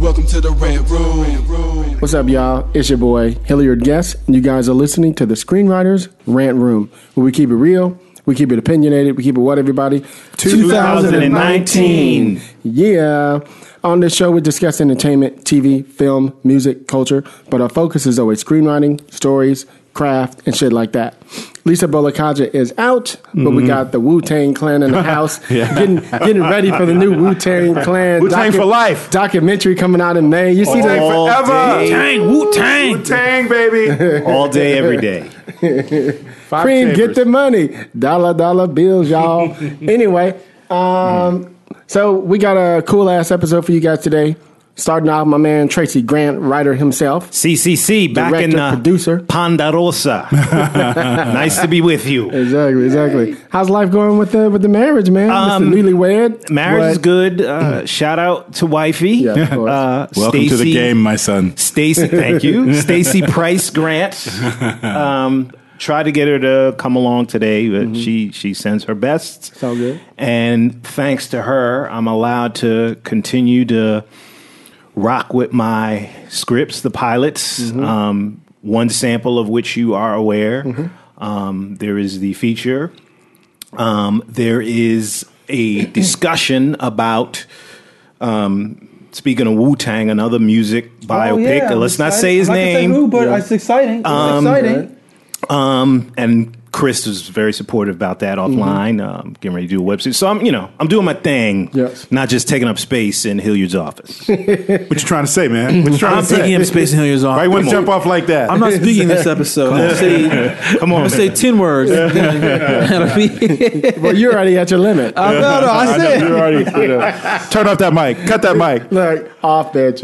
Welcome to the Red Room. What's up, y'all? It's your boy, Hilliard Guess, and you guys are listening to the Screenwriters Rant Room, where we keep it real, we keep it opinionated, we keep it what, everybody? 2019. Yeah. On this show, we discuss entertainment, TV, film, music, culture, but our focus is always screenwriting, stories, craft, and shit like that. Lisa Bolekaja is out, but we got the Wu Tang Clan in the house, getting getting ready for the new Wu Tang Clan Wu-Tang for life. documentary coming out in May. You see that? All Forever. day. Tang, Wu Tang. Wu Tang, baby. All day, every day. Five Cream, chambers. get the money. Dollar, dollar bills, y'all. anyway, um, so we got a cool ass episode for you guys today. Starting off, my man Tracy Grant, writer himself. CCC back in Director, uh, producer. Ponderosa. nice to be with you. Exactly, exactly. How's life going with the with the marriage, man? Um, Mr. Newlywed. Marriage is good. Uh, shout out to wifey. Yeah, of course. Uh, Welcome to the game, my son. Stacy, thank you. Stacy Price Grant. Um, tried to get her to come along today, but she she sends her best. So good. And thanks to her, I'm allowed to continue to rock with my scripts, the pilots. Mm-hmm. Um, one sample of which you are aware. Um, there is the feature. Um, there is a discussion about. Um, Speaking of Wu Tang, another music biopic. Oh, yeah, Let's not say his I'm gonna say name. who, but it's exciting. It's exciting. Um, and Chris was very supportive about that offline. Um, getting ready to do a website, so I'm, you know, I'm doing my thing. Yes. not just taking up space in Hilliard's office. What you trying to say, man? What you trying I'm to say? taking up space in Hilliard's office. Why office. you want to jump off like that? I'm not speaking this episode. I'm gonna say, Come on, I'm gonna say ten words. Well, you're already at your limit. no, no, I I know, said. you already, you know. Turn off that mic. Cut that mic. Look, off bitch.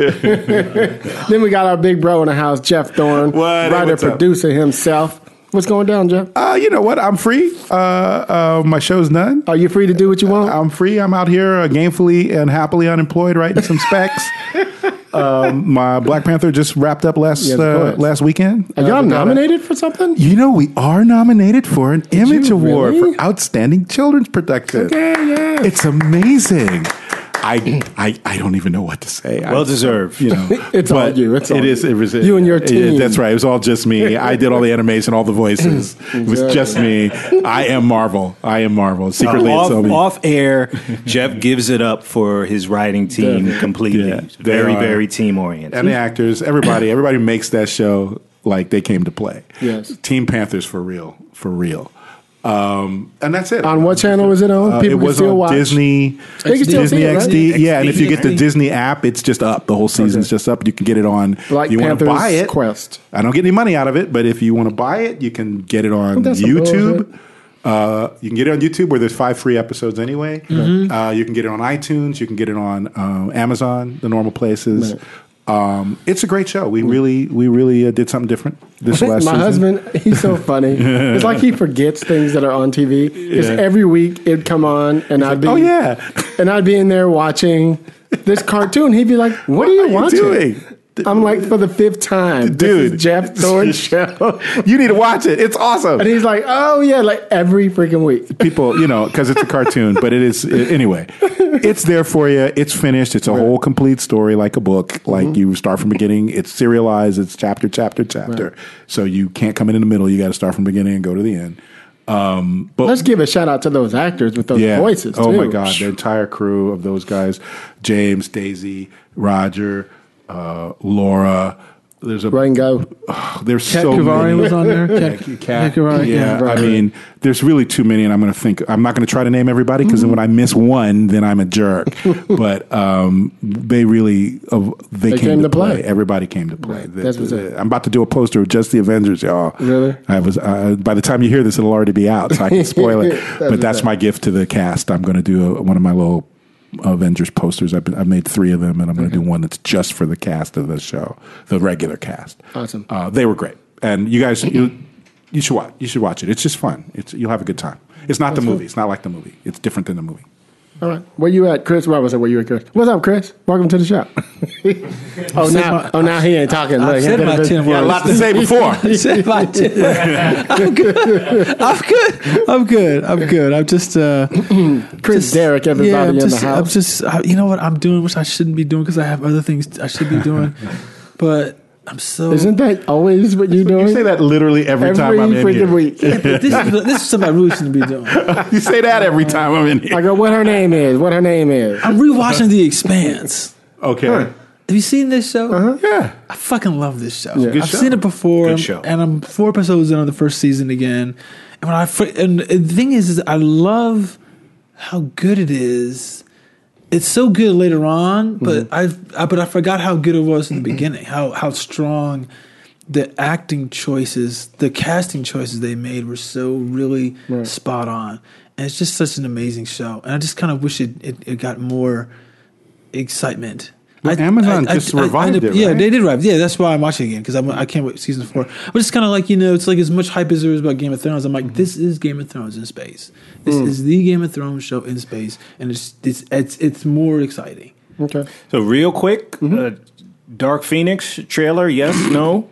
then we got our big bro in the house, Jeff Thorne, What? writer, What's up? producer himself. What's going down, Jeff? Uh, you know what? I'm free. Uh, uh, my show's done. Are you free to do what you want? I'm free. I'm out here uh, gainfully and happily unemployed, writing some specs. um, my Black Panther just wrapped up last uh, last weekend. Are Uh, y'all got nominated for something? You know, we are nominated for an Image Award really? for Outstanding Children's Production. Okay, yeah. It's amazing. I, I I don't even know what to say. Well I- deserved. You know, It's all but you. It's all it is- you. It was You and your it- team. that's right. It was all just me. I did all the animation, all the voices. It was just me. I am Marvel. I am Marvel. Secretly, off, it's all me. off air, Jeff gives it up for his writing team completely. Yeah, very, are. very team oriented. and the actors, everybody, everybody makes that show like they came to play. Yes. Team Panthers for real, for real. Um, and that's it. On what channel was it on? Uh, People it can was still on watch. Disney, They Disney see it, right? XD. Yeah, and if you get the Disney app, it's just up. The whole season's just up. You can get it on. Black you want to buy it? Quest. I don't get any money out of it, but if you want to buy it, you can get it on That's YouTube. Uh, you can get it on YouTube where there's five free episodes anyway. Mm-hmm. Uh, you can get it on iTunes. You can get it on um, Amazon, the normal places. Um, it's a great show. We really, we really uh, did something different this last year. My season. husband, he's so funny. it's like he forgets things that are on TV. Because Yeah. every week it'd come on, and I'd be, "Oh, yeah." and I'd be in there watching this cartoon. He'd be like, "What, are you are you watching?" doing? I'm like, for the fifth time, Dude. Jeff Thorne's show, You need to watch it. It's awesome. and he's like, "Oh yeah," like every freaking week. people, you know, because it's a cartoon, but it is anyway. It's there for you. It's finished. It's a whole complete story, like a book. Like Mm-hmm. you start from beginning. It's serialized. It's chapter, chapter, chapter. So you can't come in in the middle. You got to start from the beginning and go to the end. Um, but Let's give a shout out to those actors with those yeah. voices. Oh too. my God, the entire crew of those guys: James, Daisy, Roger, uh, Laura. there's a Rango. there's Cat so Kavari many. was on there. Cat, Cat, Cat Kavari, yeah, yeah. I mean, there's really too many, and I'm going to think. I'm not going to try to name everybody because when I miss one, then I'm a jerk. but um, they really, uh, they, came, to play. Everybody came to play. Right, The- that's what's the- up. I'm about to do a poster of just the Avengers, y'all. Really? I was. Uh, by the time you hear this, it'll already be out, so I can spoil it. but that's up. my gift to the cast. I'm going to do a, one of my little. Avengers posters. I've, been, I've made three of them, and I'm going to do one that's just for the cast of the show, the regular cast. Awesome. Uh, they were great, and you guys, you, you should watch. You should watch it. It's just fun. It's you'll have a good time. It's not the movie. It's not like the movie. It's different than the movie. All right. Where you at, Chris? Where was it? Where you at, Chris? What's up, Chris? Welcome to the show. oh, now, my- oh, now he ain't talking. I Look, said he- my he- 10 Yeah, a lot to say before. I said my 10 I'm good. I'm good. I'm good. I'm good. I'm just uh, Chris Derek, everybody yeah, I'm in just, the I'm just, I, you know what I'm doing, which I shouldn't be doing because I have other things I should be doing. but I'm so. Isn't that always what you're doing? You say that literally every, every time I'm in freaking here. week. Yeah, but this, is, this is something I really shouldn't be doing. You say that every time I'm in here. I go, what her name is? What her name is? I'm rewatching The Expanse. Okay. Have you seen this show? Uh-huh. Yeah. I fucking love this show. Good I've show. seen it before, Good show. and I'm four episodes in on the first season again. And when I fr- and the thing is, is I love how good it is. It's so good later on, but Mm-hmm. I, I but I forgot how good it was in the beginning. How how strong the acting choices, the casting choices they made were so really Right. spot on. And it's just such an amazing show. And I just kind of wish it, it, it got more excitement. Well, Amazon just revived it, Yeah, right? they did revive. Yeah, that's why I'm watching again because I can't wait season four. But it's kind of like you know, it's like as much hype as there is about Game of Thrones. I'm like, this is Game of Thrones in space. This Hmm. is the Game of Thrones show in space, and it's it's it's it's more exciting. Okay. So real quick, uh, Dark Phoenix trailer? Yes, no.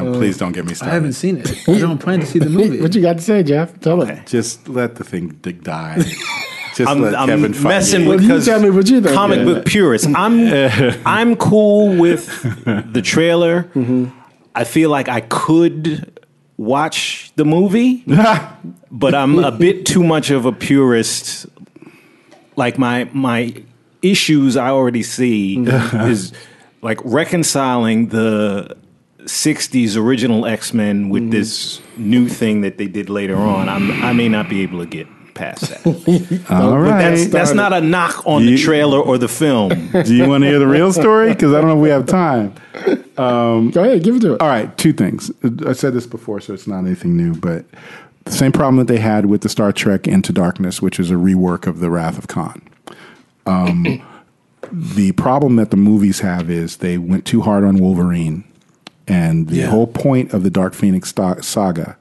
Oh, please don't get me started. I haven't seen it. I don't plan to see the movie. What you got to say, Jeff? Tell me. Just let the thing die. Just I'm, let I'm Kevin Feige- messing Well, with you tell me what you think, comic yeah. book purists. I'm I'm cool with the trailer. Mm-hmm. I feel like I could watch the movie, but I'm a bit too much of a purist. Like my my issues I already see Mm-hmm. is like reconciling the 60s original X-Men with Mm-hmm. this new thing that they did later on. I'm I may not be able to get past that. All right. That's that's not a knock on the You- trailer or the film. Do you want to hear the real story? Because I don't know if we have time. Go ahead, give it to it. All right, two things. I said this before, so it's not anything new, but the same problem that they had with the Star Trek Into Darkness, which is a rework of The Wrath of Khan. Um, the problem that the movies have is they went too hard on Wolverine, and the Yeah. whole point of the Dark Phoenix sta- saga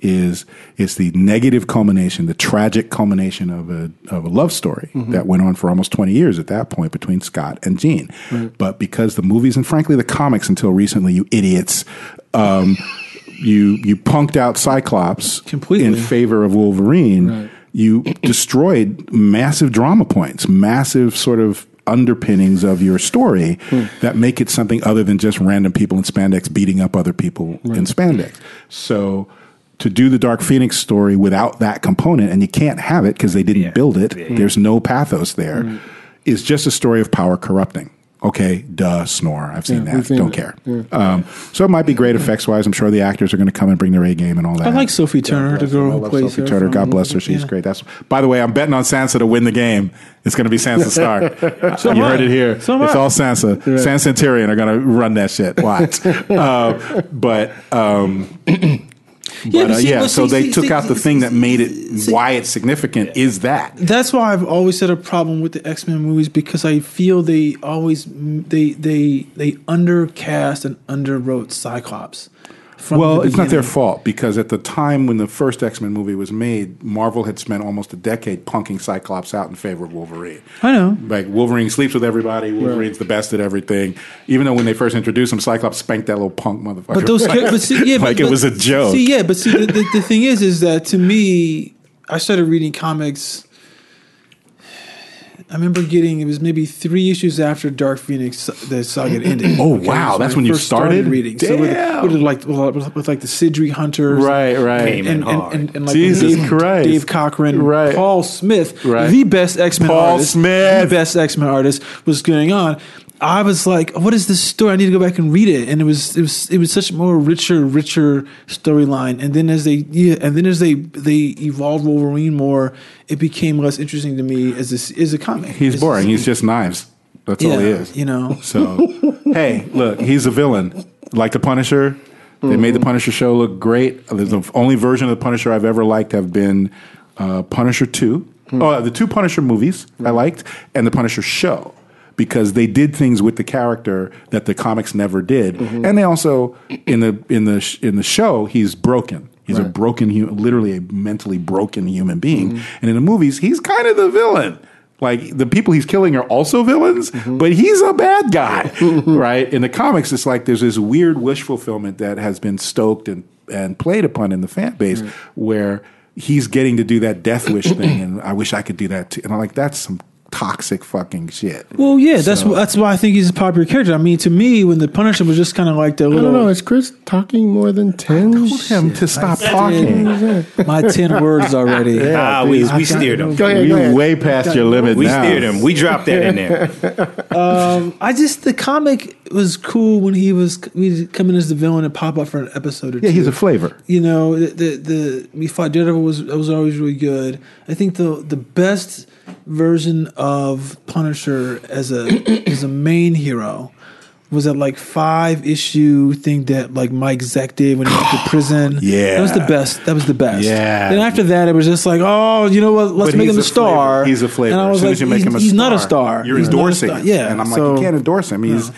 is it's the negative culmination, the tragic culmination of a of a love story that went on for almost twenty years at that point between Scott and Jean. But because the movies and frankly the comics until recently, you idiots, um, you you punked out Cyclops Completely. in favor of Wolverine. You destroyed massive drama points, massive sort of underpinnings of your story that make it something other than just random people in spandex beating up other people in spandex. So to do the Dark Phoenix story without that component, and you can't have it because they didn't build it, there's no pathos there, is just a story of power corrupting. Okay, duh, snore. I've seen Yeah, that. seen Don't it. care. Um, so it might be great effects wise. I'm sure the actors are going to come and bring their A game and all that. I like Sophie Turner, the girl who plays Sophie Turner. God bless her. She's yeah. great. That's by the way, I'm betting on Sansa to win the game. It's going to be Sansa Stark. you heard it here. So it's all Sansa. Sansa and Tyrion are going to run that shit. Watch. uh, but. Um, Yeah, but, uh, see- yeah, so see- they see- took out the thing that made it why it's significant is that. That's why I've always had a problem with the X Men movies because I feel they always they they they undercast and underwrote Cyclops. From Well, it's not their fault because at the time when the first X Men movie was made, Marvel had spent almost a decade punking Cyclops out in favor of Wolverine. I know. Like Wolverine sleeps with everybody. Wolverine's the best at everything. Even though when they first introduced him, Cyclops spanked that little punk motherfucker. But those, like, but see, yeah, but, it was a joke. See, yeah, but see, the, the, the thing is, is that to me, I started reading comics. I remember getting it was maybe three issues after Dark Phoenix the saga ended. Oh, wow, that's when you first started? reading. Damn. So with, with like with, with like the Sidri Hunters, right, right. Came and, and, and, and like Jesus Dave, Christ. Dave Cockrum, Right. Paul Smith, Right. the best X Men Paul artist, Smith. the best X Men artist was going on. I was like, "What is this story? I need to go back and read it." And it was it was it was such a more richer, richer storyline. And then as they yeah, and then as they they evolved Wolverine more, it became less interesting to me as this is a comic. He's It's- boring. He's just knives. That's all he is. you know. So, hey, look, he's a villain. Like the Punisher, they made the Punisher show look great. The only version of the Punisher I've ever liked have been uh, Punisher 2. Oh, the two Punisher movies I liked, and the Punisher show. Because they did things with the character that the comics never did, mm-hmm. and they also in the in the sh- in the show he's broken. He's a broken, literally a mentally broken human being. Mm-hmm. And in the movies, he's kind of the villain. Like the people he's killing are also villains, mm-hmm. but he's a bad guy, right? In the comics, it's like there's this weird wish fulfillment that has been stoked and and played upon in the fan base, where he's getting to do that death wish thing, and I wish I could do that too. And I'm like, that's some toxic fucking shit. Well, yeah, that's that's why I think he's a popular character. I mean, to me, when the Punisher was just kind of like the I little don't know. Is Chris talking more than ten? Told him to stop talking. my ten words already. ah, we, we steered him. Go ahead. Go You ahead. way past your limit We now. steered him. We dropped that in there. Um, I just the comic was cool when he was he was coming as the villain and pop up for an episode or two. Yeah, he's a flavor. you know the the, the we fought Daredevil was was always really good. I think the the best version of Punisher as a as a main hero was that like five issue thing that like Mike Zeck did when he went to prison. Yeah. that was the best. That was the best. Yeah. Then after that, it was just like, oh, you know what? Let's But make him a star. He's a flavor. And I as was soon like, as you make he's, him a he's star, not a star. You're He's endorsing star. Yeah, and I'm so- like, you can't endorse him. He's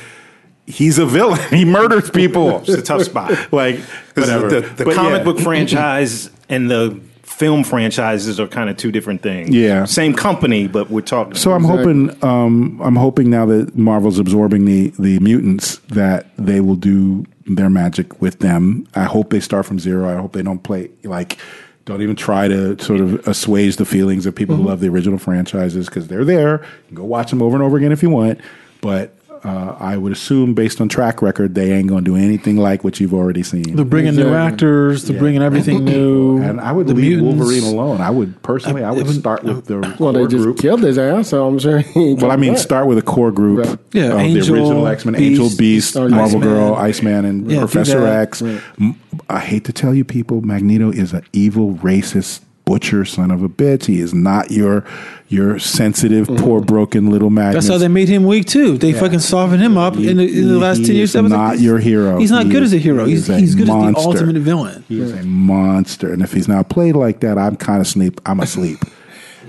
he's a villain. he murders people. It's a tough spot. like whatever. the, the But comic yeah. book franchise and the film franchises are kind of two different things. Yeah. Same company, but we're talking. So I'm hoping, um, I'm hoping now that Marvel's absorbing the the mutants that they will do their magic with them. I hope they start from zero. I hope they don't play like. Don't even try to sort of assuage the feelings of people who love the original franchises because they're there. You can go watch them over and over again if you want. But uh, I would assume, based on track record, they ain't going to do anything like what you've already seen. They're bringing new actors. They're bringing everything new. and I would the leave mutants. Wolverine alone. I would personally, I I- would it start with the Well, they just group. killed his ass, so I'm sure. He Well, I mean, back. start with a core group. Right. Yeah, of Angel, the original X Men, Angel, Beast, or Marvel Iceman. Girl, Iceman, and Yeah, do Professor that. X. M- I hate to tell you, people, Magneto is an evil, racist butcher, son of a bitch. He is not your your sensitive, mm-hmm. poor, broken little Magnus. That's how they made him weak too. They fucking softened him up in the, in the He- last ten years. That was not like, your hero. He's not He good is- as a hero. he He's, is a he's good as the ultimate villain. He's a monster, and if he's not played like that, I'm kind of sleep. I'm asleep.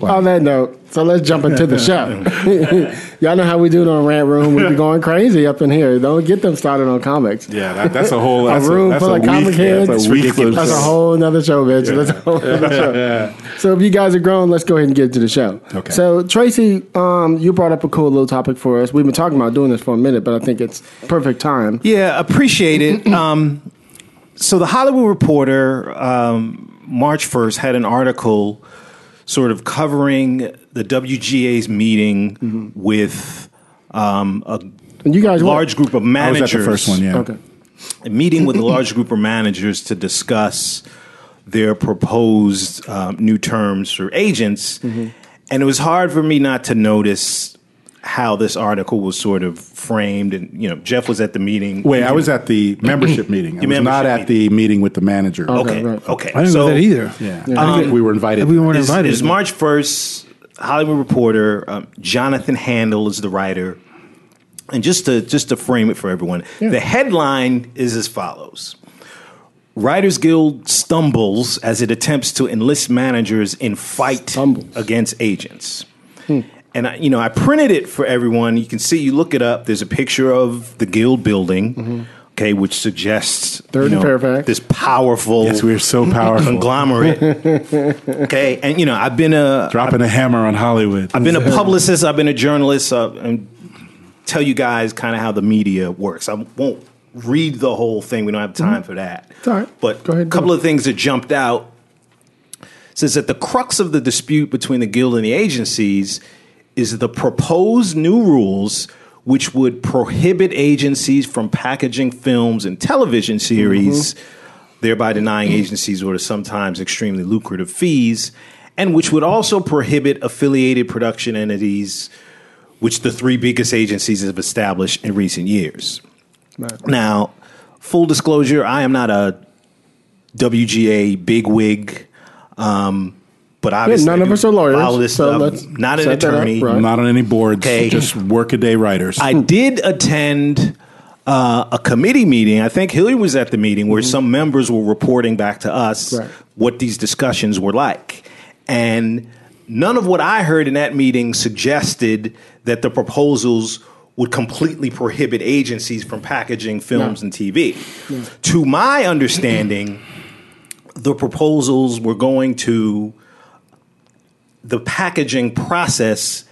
On that note, so let's jump into the show. Y'all know how we do it on Rant Room. We be going crazy up in here. Don't get them started on comics. Yeah, that, that's a whole. A That's room that's full of week- comic heads. That's a week That's a whole nother show, bitch. That's a whole nother show. So if you guys are grown, let's go ahead and get to the show. Okay. So Tracy, um, you brought up a cool little topic for us. We've been talking about doing this for a minute, but I think it's perfect time. Yeah, appreciate it. Um, so the Hollywood Reporter, um, March first, had an article sort of covering the WGA's meeting with um, a And you guys large group of I managers. was at the first one. Yeah. Okay. a meeting with a large group of managers to discuss their proposed um, new terms for agents. Mm-hmm. And it was hard for me not to notice how this article was sort of framed. And, you know, Jeff was at the meeting. Wait, I was at the membership meeting. I Your was not membership at the meeting with the manager. Okay, right. okay. I didn't so know that either. Yeah, I don't we were invited. We weren't It's, invited. it's March 1st. Hollywood Reporter, um, Jonathan Handel is the writer. And just to just to frame it for everyone, the headline is as follows. Writers Guild stumbles as it attempts to enlist managers in fight Stumbles. against agents. And I, you know, I printed it for everyone. You can see, you look it up. There's a picture of the guild building, okay, which suggests Third you know, Fairfax. this powerful Yes, we're so powerful. conglomerate. okay, and you know, I've been a Dropping a hammer on Hollywood. I've been a publicist. I've been a journalist. Uh, and tell you guys kind of how the media works. I won't read the whole thing. We don't have time for that. It's all right. But Go ahead, a couple it. of things that jumped out says that the crux of the dispute between the guild and the agencies is the proposed new rules which would prohibit agencies from packaging films and television series thereby denying agencies what are sometimes extremely lucrative fees and which would also prohibit affiliated production entities which the three biggest agencies have established in recent years. Now, full disclosure, I am not a WGA bigwig. Um, but obviously, none of us are lawyers, this so stuff. let's Not an set that up, attorney. right. Not on any boards, Okay. just workaday writers. I did attend uh, a committee meeting. I think Hillary was at the meeting where some members were reporting back to us Right. what these discussions were like. And none of what I heard in that meeting suggested that the proposals would completely prohibit agencies from packaging films No. and TV. To my understanding, the proposals were going to the packaging process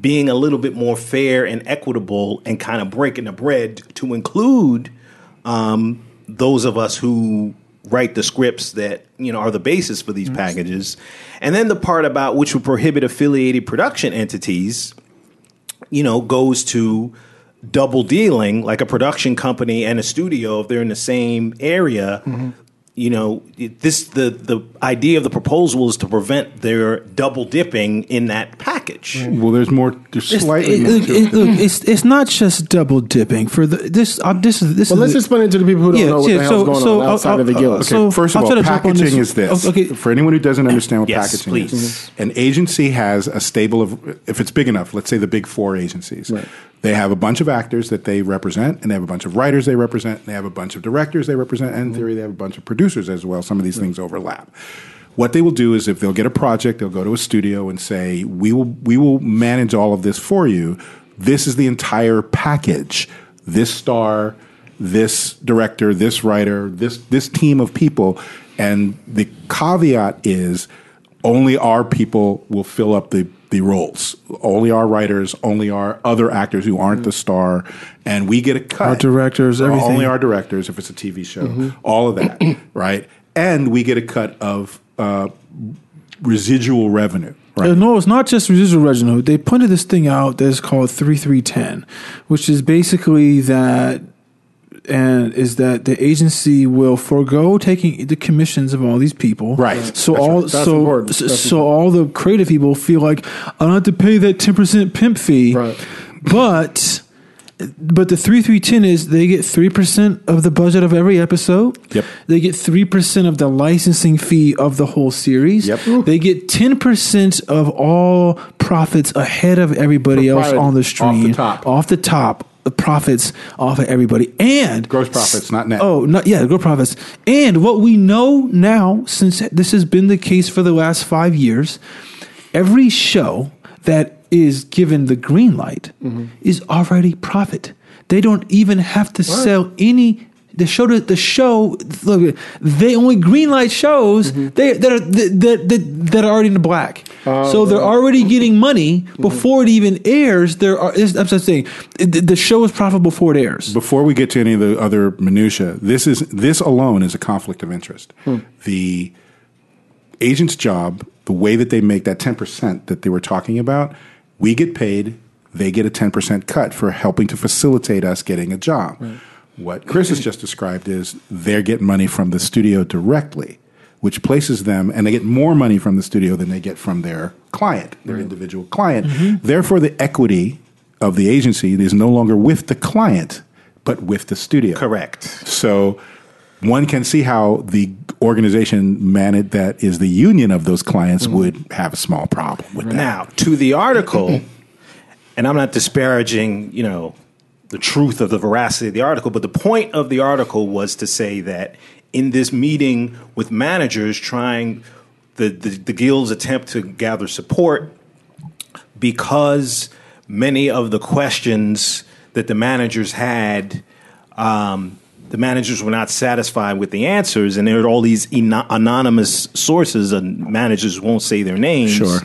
being a little bit more fair and equitable and kind of breaking the bread to include um, those of us who write the scripts that you know are the basis for these packages. And then the part about which would prohibit affiliated production entities you know goes to double dealing like a production company and a studio if they're in the same area you know this the the idea of the proposal is to prevent their double dipping in that package well, there's more. There's It's, slightly it- more. look, it- look, it's it's not just double dipping for the this. Uh, this is this Well, is let's the- explain it to the people who don't Yeah, know what yeah, the hell's so- going so on I'll- outside of the I'll- guild. I'll- Okay, So, first of I'll all, try to jump on packaging this. is this. Okay. For anyone who doesn't understand what Yes, packaging please. is, an agency has a stable of, if it's big enough, let's say the big four agencies, Right. They have a bunch of actors that they represent, and they have a bunch of writers they represent, and they have a bunch of directors they represent, and in theory, they have a bunch of producers as well. Some of these things overlap. What they will do is if they'll get a project, they'll go to a studio and say, "We will we will manage all of this for you. This is the entire package. This star, this director, this writer, this this team of people." And the caveat is only our people will fill up the the roles. Only our writers, only our other actors who aren't the star, and we get a cut. Our directors, everything. Only our directors, if it's a TV show, all of that, right? And we get a cut of uh, residual revenue. Right. Uh, no, it's not just residual revenue. They pointed this thing out that's called three three ten, which is basically that, and is that the agency will forego taking the commissions of all these people. Right. So That's all right. So important. so, That's so all the creative people feel like I don't have to pay that ten percent pimp fee. Right. But. But the three three ten is they get three percent of the budget of every episode. Yep. They get three percent of the licensing fee of the whole series. Yep. They get ten percent of all profits ahead of everybody else on the Off the stream. top. Off the top, the profits off of everybody. And Gross profits, not net. Oh, not yeah, gross profits. And what we know now, since this has been the case for the last five years, every show that is given the green light Mm-hmm. is already profit. They don't even have to sell any. The show, the show, look, they only green light shows Mm-hmm. they that are that, that, that are already in the black. Oh, so they're already getting money Mm-hmm. before it even airs. There are. I'm just saying, the, the show is profitable before it airs. Before we get to any of the other minutia, this is this alone is a conflict of interest. The agent's job, the way that they make that ten percent that they were talking about, we get paid, they get a ten percent cut for helping to facilitate us getting a job. What Chris has just described is they're getting money from the studio directly, which places them, and they get more money from the studio than they get from their client, their individual client. Mm-hmm. Therefore, the equity of the agency is no longer with the client, but with the studio. correct So one can see how the organization managed that is the union of those clients mm-hmm. would have a small problem with that. Now, to the article, and I'm not disparaging, you know, the truth of the veracity of the article, but the point of the article was to say that in this meeting with managers trying the, the, the guild's attempt to gather support, because many of the questions that the managers had, um, the managers were not satisfied with the answers, and there are all these anonymous sources, and managers won't say their names. Sure.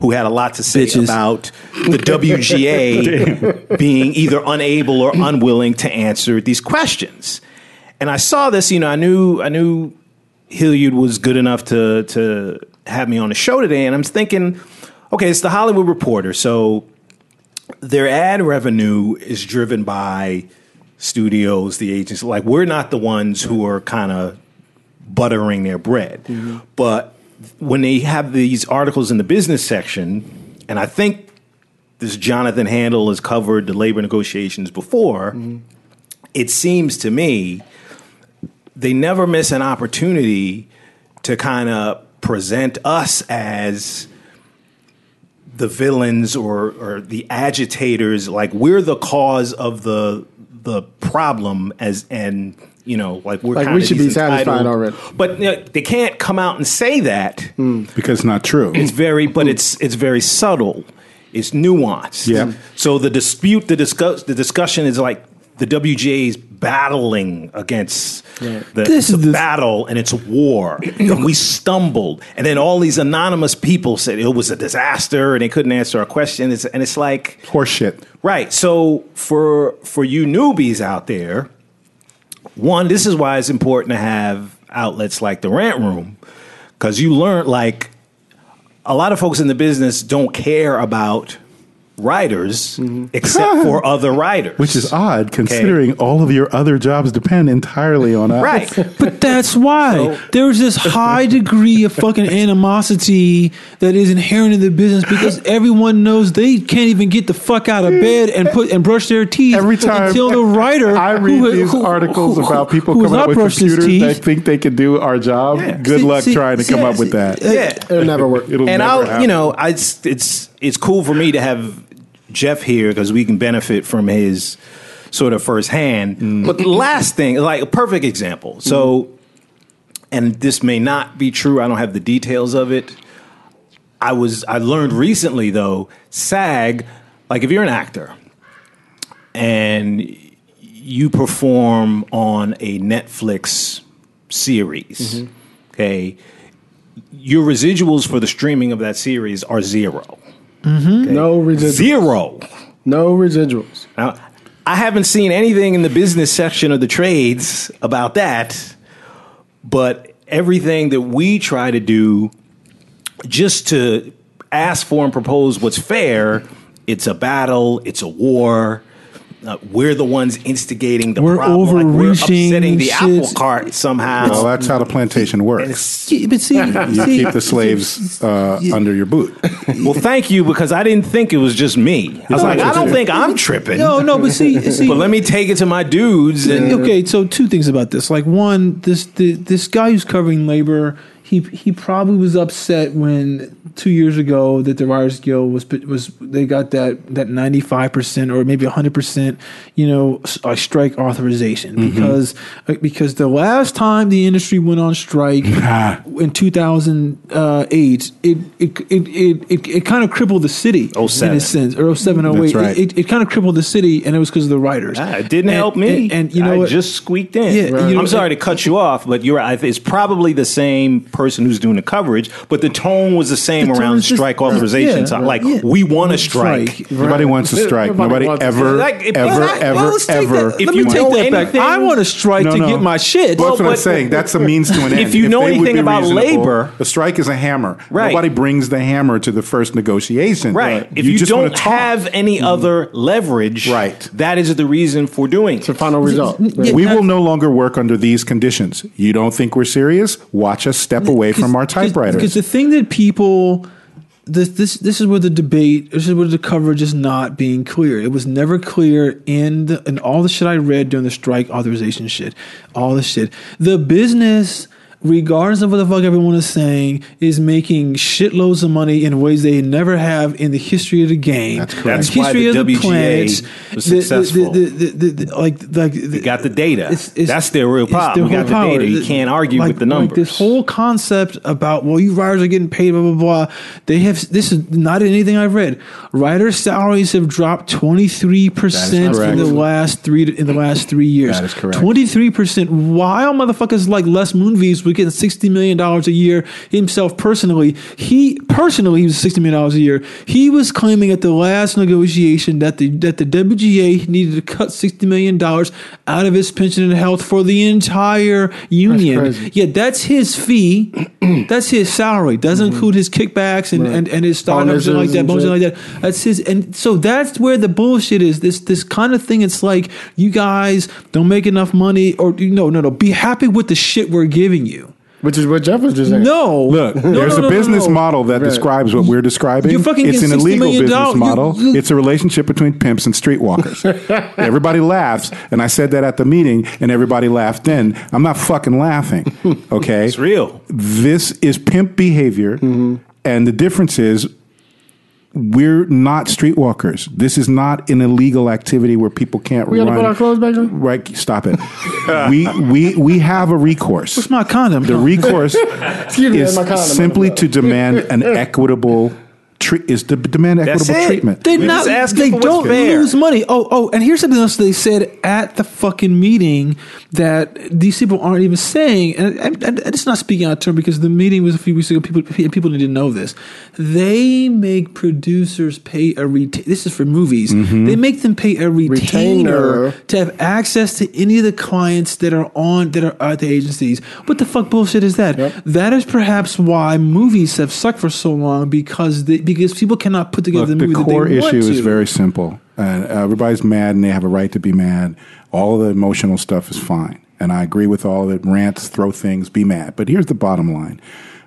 Who had a lot to say Bitches. about the WGA being either unable or unwilling to answer these questions? And I saw this, you know, I knew I knew Hilliard was good enough to to have me on the show today, and I'm thinking, okay, it's the Hollywood Reporter, so their ad revenue is driven by studios, the agents. Like we're not the ones who are kind of buttering their bread, mm-hmm. but when they have these articles in the business section, and I think this Jonathan Handel has covered the labor negotiations before. It seems to me they never miss an opportunity to kind of present us as the villains or or the agitators like we're the cause of the the problem as and you know like we're Like, we should be satisfied entitled- already. but you know, they can't come out and say that mm. because it's not true. it's very but it's it's very subtle it's nuanced Yeah. so the dispute the discuss the discussion is like the WGA is battling against the, This the is the- battle and it's war and we stumbled and then all these anonymous people said it was a disaster and they couldn't answer our questions and it's like Horseshit. Right. So for for you newbies out there, one, this is why it's important to have outlets like the Rant Room, because you learn like a lot of folks in the business don't care about writers mm-hmm. except for other writers, Which is odd considering all of your other jobs depend entirely on us. right. But that's why there's this high degree of fucking animosity that is inherent in the business because everyone knows they can't even get the fuck out of bed and put and brush their teeth Every time until the writer I read who- these who- articles who- about people who coming not up with computers that think they can do our job. Good See- luck see- trying to come see- up with that. Yeah. It'll never work. It'll never work. and never I'll, happen. you know, I, it's it's it's cool for me to have Jeff here because we can benefit from his sort of firsthand. Mm. But the last thing, like a perfect example. So, mm. and this may not be true. I don't have the details of it. I was I learned recently though, SAG, like if you're an actor and you perform on a Netflix series, mm-hmm. okay, your residuals for the streaming of that series are Mm-hmm. 0 No residuals. Zero. No residuals. Now, I haven't seen anything in the business section of the trades about that, but everything that we try to do just to ask for and propose what's fair, it's a battle, it's a war. Uh, we're the ones instigating the We're problem. Like, we're overreaching upsetting the shit. apple cart somehow. Well, that's how the plantation works. But see, You see- keep the slaves uh, under your boot. well, thank you because I didn't think it was just me. I was like, I don't think I'm tripping. No, no, but see, see But let me take it to my dudes and okay, so two things about this. Like one, this the, this guy who's covering labor, he he probably was upset when two years ago that the Writers Guild was was they got that that ninety five percent or maybe hundred percent, you know, s- uh, strike authorization because uh, because the last time the industry went on strike in two thousand eight, it it it it, it, it kind of crippled the city in a sense or 07, 08. That's right. It, it, kind of crippled the city, and it was because of the writers. Ah, it didn't And- help me. And, and you know I just squeaked in. Yeah, Right. you know, I'm sorry to cut you off, but you're right. It's probably the same person who's doing the coverage, but the tone was the same The around is just- strike authorization. yeah, time. right. Like Yeah. we want to strike. Nobody wants to strike. Nobody Nobody ever, Like, if- ever, well, I- ever, well, ever. that- If let you me take that back. I want to strike No, to get my shit. Well, that's what I'm saying. That's a means to an end. If you know they anything about labor- a strike is a hammer. Right. Nobody brings the hammer to the first negotiation. Right. If you, just don't talk. have any mm-hmm. other leverage, Right. that is the reason for doing it. It's the final result. We will no longer work under these conditions. You don't think we're serious? Watch us step away from our typewriters. Because the thing that people this this this is where the debate this is where the coverage is not being clear. It was never clear in the in all the shit I read during the strike authorization shit. All the shit. The business regardless of what the fuck everyone is saying, is making shitloads of money in ways they never have in the history of the game. That's correct. The That's why history the of the WGA planets, was the- the- successful. the- the- the- the- like, like We got the data. it's- it's- That's their real it's problem. we their got the power. data. You can't argue Like- with the like numbers. this whole concept about well, you writers are getting paid, blah blah blah. They have this is not anything I've read. Writers' salaries have dropped twenty three percent in the last three in the last three years. That is correct. Twenty three percent. While motherfuckers like Les Moonves was getting sixty million dollars a year himself personally, he personally he was sixty million dollars a year. He was claiming at the last negotiation that the that the WGA needed to cut sixty million dollars out of his pension and health for the entire union. crazy. Yeah, that's his fee. that's his salary. Doesn't include his kickbacks and, and, and his stock and like that. Bonuses like that. That's his. And so that's where the bullshit is. This this kind of thing. It's like you guys don't make enough money, or you no, no, no. Be happy with the shit we're giving you. Which is what Jeff was just saying. No, Look, No, there's no, no, a no, business no. model that Right. describes what we're describing. You're fucking it's an $60 illegal business dollars. You- model. you- it's a relationship between pimps and streetwalkers. everybody laughs, and I said that at the meeting, and everybody laughed then. I'm not fucking laughing. Okay, It's real. this is pimp behavior, Mm-hmm. and the difference is we're not streetwalkers. This is not an illegal activity where people can't We gotta put our clothes back on? Right, stop it. we we we have a recourse. What's my condom? The recourse Excuse me, is my condom. simply to demand an equitable tre- is to demand That's equitable it. treatment. They We're not. just asking They for what's don't fair. lose money. Oh, oh, and here's something else they said at the fucking meeting that these people aren't even saying, and I, I, it's not speaking out of turn because the meeting was a few weeks ago. People, people didn't know this. They make producers pay a retainer. This is for movies. Mm-hmm. They make them pay a retainer, Retainer. to have access to any of the clients that are on that are at the agencies. What the fuck bullshit is that? That is perhaps why movies have sucked for so long because they, because people cannot put together Look, the the core issue is very simple, and everybody's mad, and they have a right to be mad. All the emotional stuff is fine, and I agree with all of it. Rants, throw things, be mad. But here's the bottom line: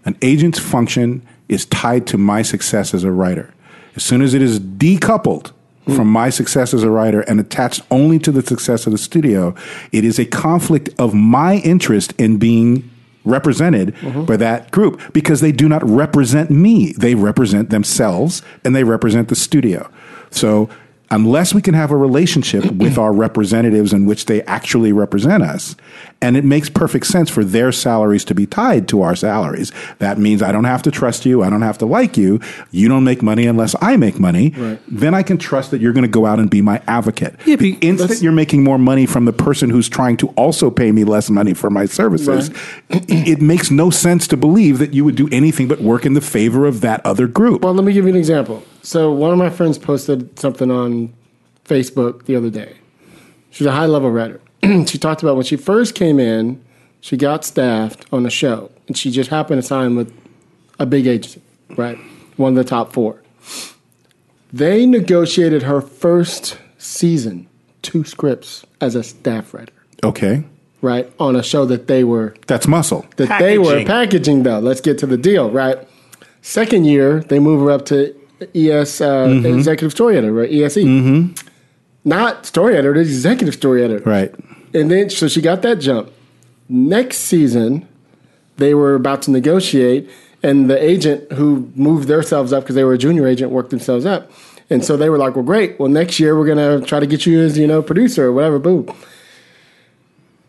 an agent's function is tied to my success as a writer. As soon as it is decoupled from my success as a writer and attached only to the success of the studio, it is a conflict of my interest in being represented mm-hmm. by that group because they do not represent me. They represent themselves and they represent the studio. So unless we can have a relationship with our representatives in which they actually represent us, and it makes perfect sense for their salaries to be tied to our salaries, that means I don't have to trust you, I don't have to like you, you don't make money unless I make money, then I can trust that you're going to go out and be my advocate. Yeah, the instant you're making more money from the person who's trying to also pay me less money for my services, it, it makes no sense to believe that you would do anything but work in the favor of that other group. Well, let me give you an example. So one of my friends posted something on Facebook the other day. She's a high level writer. she talked about when she first came in, she got staffed on a show, and she just happened to sign with a big agency, right? One of the top four. They negotiated her first season, two scripts as a staff writer, Okay, right? On a show that they were that's muscle. that they were Packaging. packaging though. Let's get to the deal, right? Second year, they move her up to ES uh, Mm-hmm. executive story editor, right? ESE, not story editor, executive story editor, Right. And then so she got that jump. Next season, they were about to negotiate, and the agent who moved themselves up because they were a junior agent worked themselves up, and so they were like, "Well, great. Well, next year we're gonna try to get you as you know producer or whatever." Boom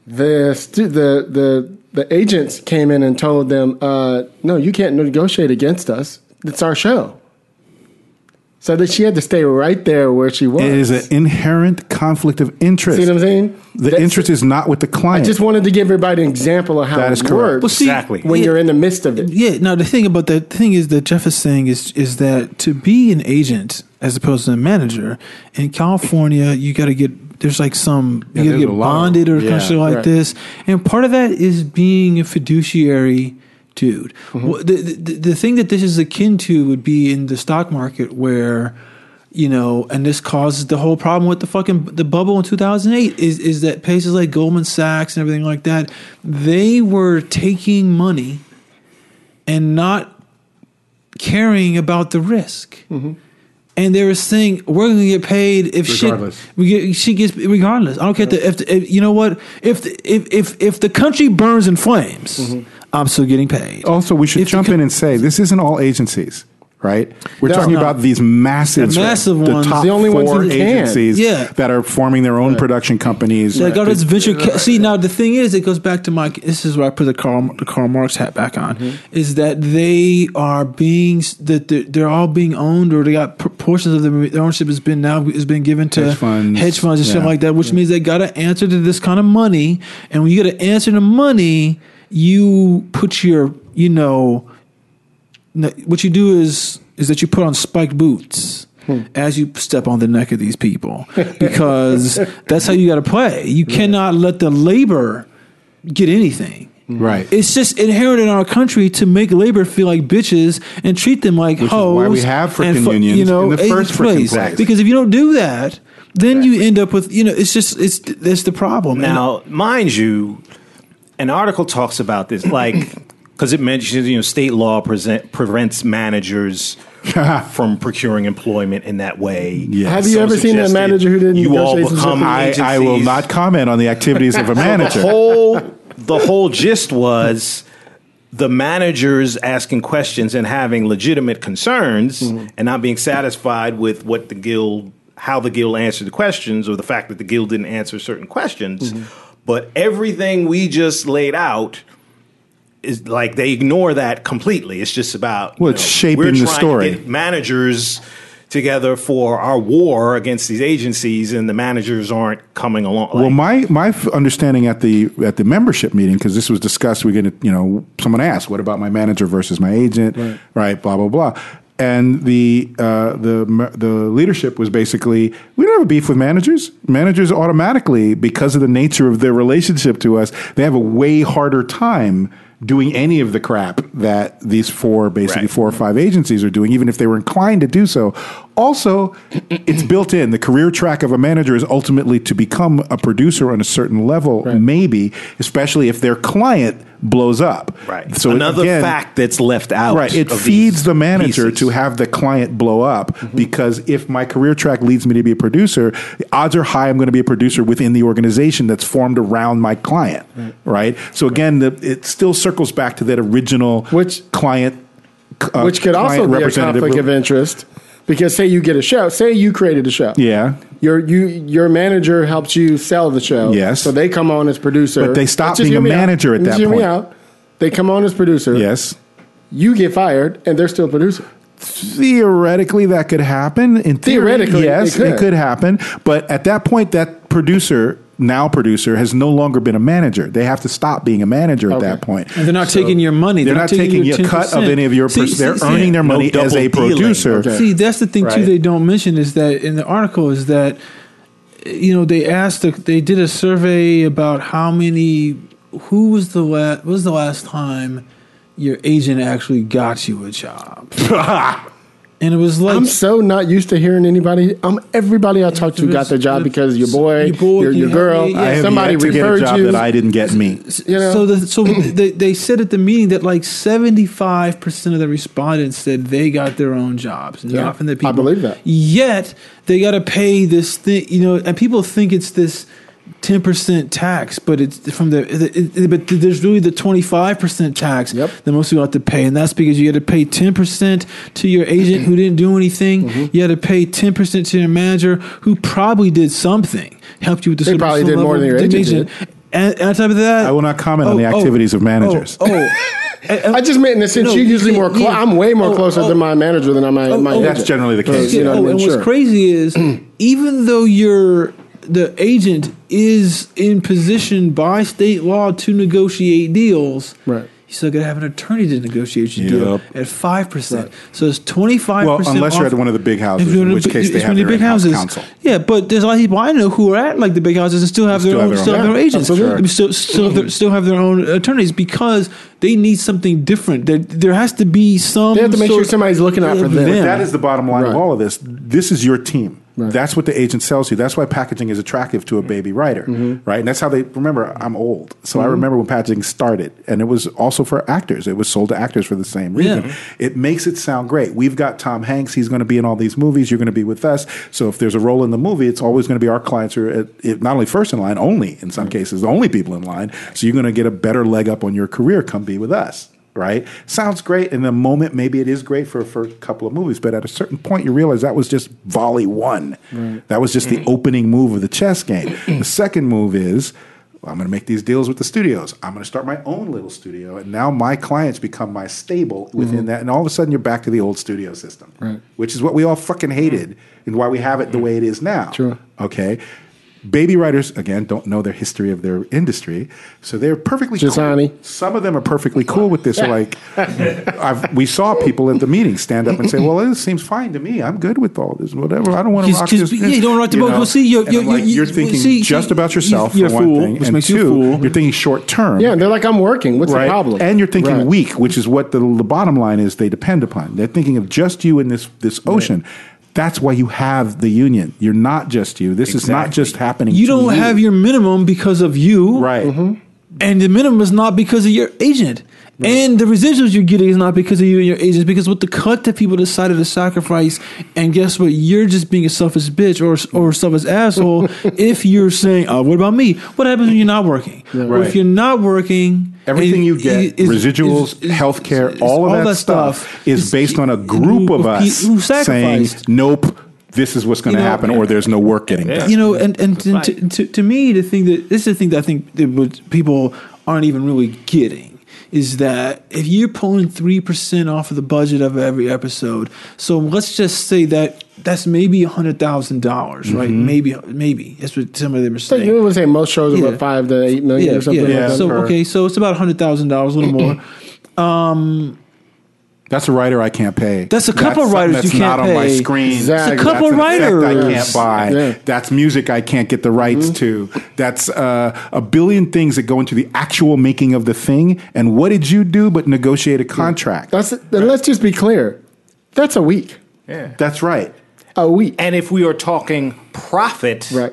the stu- the the the agents came in and told them, uh, "No, you can't negotiate against us. It's our show." So that she had to stay right there where she was. It is an inherent conflict of interest. See what I'm saying? The That's- interest is not with the client. I just wanted to give everybody an example of how That it is correct. works Well, see, Exactly. when yeah, you're in the midst of it. Yeah. Now the thing about that the thing is that Jeff is saying is is that to be an agent as opposed to a manager in California, you got to get there's like some you got to get bonded or Yeah, something like right. this, and part of that is being a fiduciary. Dude, Mm-hmm. The, the the thing that this is akin to would be in the stock market where, you know, and this causes the whole problem with the fucking the bubble in two thousand eight is is that places like Goldman Sachs and everything like that, they were taking money and not caring about the risk. And they were saying we're going to get paid if Regardless. shit we get she gets regardless. I don't care if, the, if, the, if you know what if the, if if if the country burns in flames, I'm still getting paid. also, we should If jump co- in and say this isn't all agencies, right? We're No. talking No. about these massive, The massive the ones. top The only ones four who agencies Yeah. that are forming their own production companies. Like all this venture. Ca- See now, the thing is, it goes back to my. This is where I put the Karl the Karl Marx hat back on. Mm-hmm. Is that they are being that they're, they're all being owned, or they got portions of the, the ownership has been now has been given to Hedge funds. hedge funds and Yeah. like that, which means they got to answer to this kind of money. And when you got to answer to money, you put your you know what you do is is that you put on spiked boots hmm. as you step on the neck of these people because that's how you got to play. You cannot let the labor get anything. Hmm. right? It's just inherent in our country to make labor feel like bitches and treat them like Which is hoes. why we have and frickin' fu- unions you know, in the first frickin' place. Because if you don't do that, then you end up with you know. It's just it's that's the problem. And- Now, mind you, an article talks about this. Like because it mentions you know state law present, prevents managers from procuring employment in that way. Yes. Have you Some ever seen a manager who didn't You all become I, I will not comment on the activities of a the manager. whole the whole gist was the managers asking questions and having legitimate concerns Mm-hmm. and not being satisfied with what the guild how the guild answered the questions or the fact that the guild didn't answer certain questions Mm-hmm. But everything we just laid out is like they ignore that completely it's just about Well, it's know, shaping we're the story. get managers together for our war against these agencies and the managers aren't coming along Well, my my understanding at the at the membership meeting because this was discussed. We're going to you know someone asked, "What about my manager versus my agent?" Right, blah blah blah. And the uh, the the leadership was basically, we don't have a beef with managers. Managers automatically, because of the nature of their relationship to us, they have a way harder time doing any of the crap that these four, basically Right. four or five agencies are doing, even if they were inclined to do so. Also, it's built in. The career track of a manager is ultimately to become a producer on a certain level, maybe, especially if their client blows up. Right. So another again, fact that's left out. Right. It feeds the manager pieces. to have the client blow up because if my career track leads me to be a producer, the odds are high I'm going to be a producer within the organization that's formed around my client. Right. right? So again, the, it still circles back to that original Which- client. uh, which could also client be a representative conflict of interest because say you get a show, say you created a show, Yeah. your you your manager helps you sell the show, Yes. so they come on as producer, But they stop being a me out. manager at that hear me point. out. They come on as producer, Yes. you get fired, and they're still producer. Theoretically, that could happen. In theory, Theoretically, yes, it could. it could happen. But at that point, that producer, now producer, has no longer been a manager. They have to stop being a manager at that point. And they're not taking your money. They're, not taking, your a cut of any of your. See, pers- they're see, earning their no money as a producer. Okay. See, that's the thing too. They don't mention is that in the article is that you know they asked the, they did a survey about how many who was the last was the last time your agent actually got you a job, and it was like I'm so not used to hearing anybody. Um, everybody I talked to got the job because your boy, Your boy, your, your girl, yeah. Somebody yet to get a referred job you. that I didn't get me. you know, So, the, so they, they said at the meeting that like seventy five percent of the respondents said they got their own jobs, Yeah, not from the I believe that. Yet they got to pay this thing, you know, and people think it's this ten percent tax, but it's from the, it, it- but there's really the twenty five percent tax Yep. that most people have to pay, and that's because you got to pay ten percent to your agent who didn't do anything. Mm-hmm. You had to pay ten percent to your manager who probably did something, helped you with the They probably some did more than your of agent dimension. And, and on top of that, I will not comment on Oh, the oh, activities of managers. Oh, oh. And- I just meant in the sense No, you're usually yeah, more. Clo- yeah. I'm way more Oh, closer oh. to my manager than I'm my, Oh, my oh. agent. That's generally the So, case. you know oh, and mean? what's crazy is even though you're the agent is in position by state law to negotiate deals, Right. You still got to have an attorney to negotiate your deal Yep. at five percent. So it's twenty five Well, percent. unless you're at one of the big houses, in which case they have their in-house counsel. Yeah, but there's a lot of people I know who are at like the big houses and still have their Still have own, their still own- have their Yeah, agents, absolutely. They still still have their, still have their own attorneys because they need something different. There, there has to be some. They have to make sure somebody's looking out for of them. But that is the bottom line Right. of all of this. This is your team. Right. That's what the agent sells you. That's why packaging is attractive to a mm-hmm. baby writer, Mm-hmm. right? And that's how they remember. I'm old, so I mm-hmm. remember when packaging started, and it was also for actors. It was sold to actors for the same reason. Yeah. It makes it sound great. We've got Tom Hanks. He's going to be in all these movies. You're going to be with us. So if there's a role in the movie, it's always going to be our clients who are at, not only first in line, only in some mm-hmm. cases, the only people in line. So you're going to get a better leg up on your career. Come be with us right? Sounds great. In the moment, maybe it is great for a first couple of movies, but at a certain point, you realize that was just volley one. That was just the mm. opening move of the chess game. the second move is. well, I'm going to make these deals with the studios. I'm going to start my own little studio, and now my clients become my stable within mm-hmm. that. And all of a sudden, you're back to the old studio system, Right. which is what we all fucking hated, mm. and why we have it the mm. way it is now. Sure. Okay. Baby writers again don't know their history of their industry, so they're perfectly Gisani. cool. Some of them are perfectly cool with this. Like, I've, we saw people at the meeting stand up and say, "Well, this seems fine to me. I'm good with all this. Whatever. I don't want to rock this." yeah, you don't rock the boat. Well, see, you're- you're- like, you- you're thinking see, just about yourself you're for one fool, thing, which and makes you a fool. you're thinking short term. Yeah, they're like, I'm working. What's Right. the problem? And you're thinking Right. weak, which is what the, the bottom line is they depend upon. They're thinking of just you in this this ocean. That's why you have the union. You're not just you. This is not just happening. You don't have your minimum because of you, right. Mm-hmm. Mm-hmm. and the minimum is not because of your agent. And the residuals you're getting is not because of you and your agents, because with the cut that people decided to sacrifice, and guess what? You're just being a selfish bitch or or a selfish asshole if you're saying, "Oh, what about me?" What happens when you're not working? Or Right. if you're not working, Everything and- you get, is- residuals, is- is- healthcare, is- all of all that, stuff, is based on a group who- of us who saying, "Nope, this is what's going to You know, happen," or "There's no work getting done." you know, and and to, to, to, to me, the thing that this is the thing that I think that people aren't even really getting is that if you're pulling three percent off of the budget of every episode, so let's just say that that's maybe a hundred thousand dollars, right? Mm-hmm. Maybe, maybe that's what some of them are So saying. you would say most shows are Yeah. about five to eight million yeah, or something yeah. like that. So per- okay, so it's about hundred thousand dollars, a little more. That's a writer I can't pay. That's a couple something writers that's you not can't on my screen. Exactly. It's a couple that's an effect I can't buy. Yeah. That's music I can't get the rights to. That's uh, a billion things that go into the actual making of the thing. And what did you do but negotiate a contract? That's then let's just be clear. That's a week. Yeah, That's right. A week. And if we are talking profit, Right.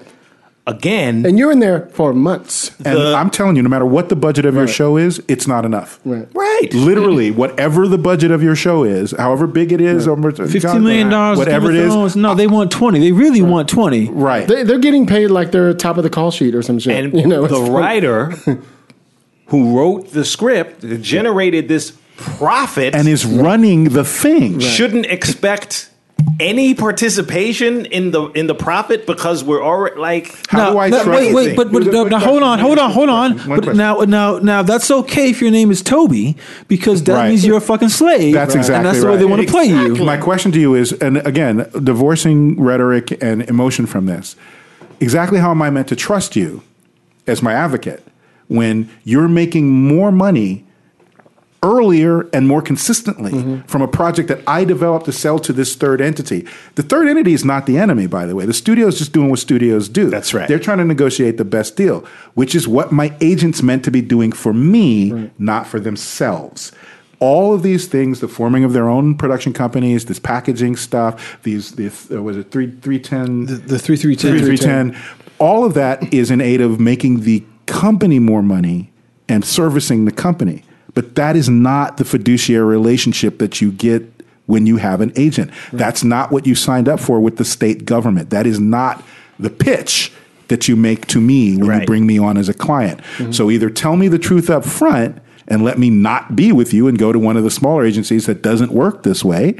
Again, And you're in there for months. And The- I'm telling you, no matter what the budget of your show is, it's not enough. Right. right. Literally, whatever the budget of your show is, however big it is, or Fifteen million dollars, whatever it Game of is, Thrones, No, they want twenty. They really want twenty. right? They, they're getting paid like they're top of the call sheet or some shit. And you know, the writer who wrote the script generated this profit and is running the thing. shouldn't expect any participation in the in the profit because we're already like How now, do I now, trust wait, you? wait, but, but One now, now hold on, hold on, hold on. But now, now, now, that's okay if your name is Toby because that Right. means you're a fucking slave. That's exactly and that's the right. way they want to play you. My question to you is, and again, divorcing rhetoric and emotion from this, exactly how am I meant to trust you as my advocate when you're making more money earlier and more consistently Mm-hmm. from a project that I developed to sell to this third entity? The third entity is not the enemy, by the way. The studio is just doing what studios do. That's right. They're trying to negotiate the best deal, which is what my agents meant to be doing for me, not for themselves. All of these things, the forming of their own production companies, this packaging stuff, these, uh, was it three three ten The, the three three ten. 310. All of that is in aid of making the company more money and servicing the company. But that is not the fiduciary relationship that you get when you have an agent. That's not what you signed up for with the state government. That is not the pitch that you make to me when you bring me on as a client. Mm-hmm. So either tell me the truth up front and let me not be with you and go to one of the smaller agencies that doesn't work this way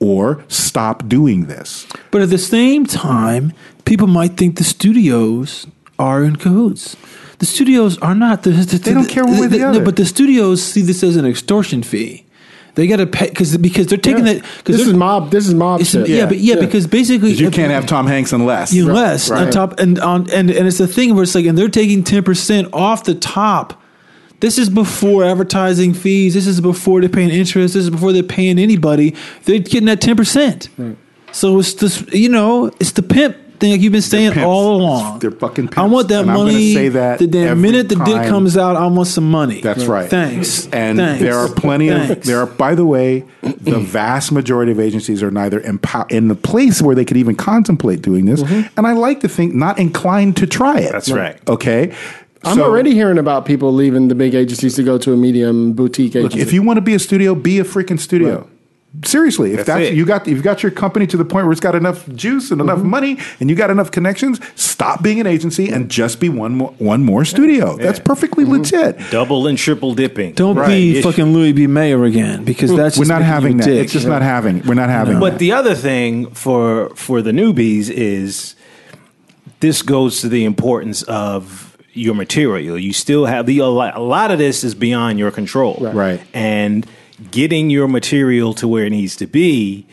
or stop doing this. But at the same time, people might think the studios are in cahoots. The studios are not. The, the, They don't care one way or the no, other. but the studios see this as an extortion fee. They got to pay because because they're taking Yeah. that. Cause This they're- is mob. This is mob it's- shit. yeah, but yeah, Yeah. because basically You can't have Tom Hanks unless. you less on right. top and on and and it's the thing where it's like and they're taking 10% off the top this is before advertising fees this is before they're paying interest this is before they're paying anybody they're getting that 10% so it's this you know it's the pimp thing like you've been saying pimps. all along They're fucking i want that and I'm gonna money say that the damn minute the dick comes out i want some money That's right. thanks And Thanks. there are plenty of there are. By the way, the vast majority of agencies are neither empower in the place where they could even contemplate doing this, mm-hmm. and I like to think not inclined to try it. That's right. Okay. I'm So, already hearing about people leaving the big agencies to go to a medium boutique Look, agency. if you want to be a studio, be a freaking studio. Seriously, if That's that's, you got you've got your company to the point where it's got enough juice and enough Mm-hmm. money and you got enough connections, stop being an agency and just be one more one more studio. That's perfectly Mm-hmm. legit. double and triple dipping. don't Right. be Issue. fucking louis b mayer again because that's We're just not having that. dick. It's just not having. We're not having. But the other thing for for the newbies is this goes to the importance of your material. You still have the a lot, a lot of this is beyond your control, Right. And getting your material to where it needs to be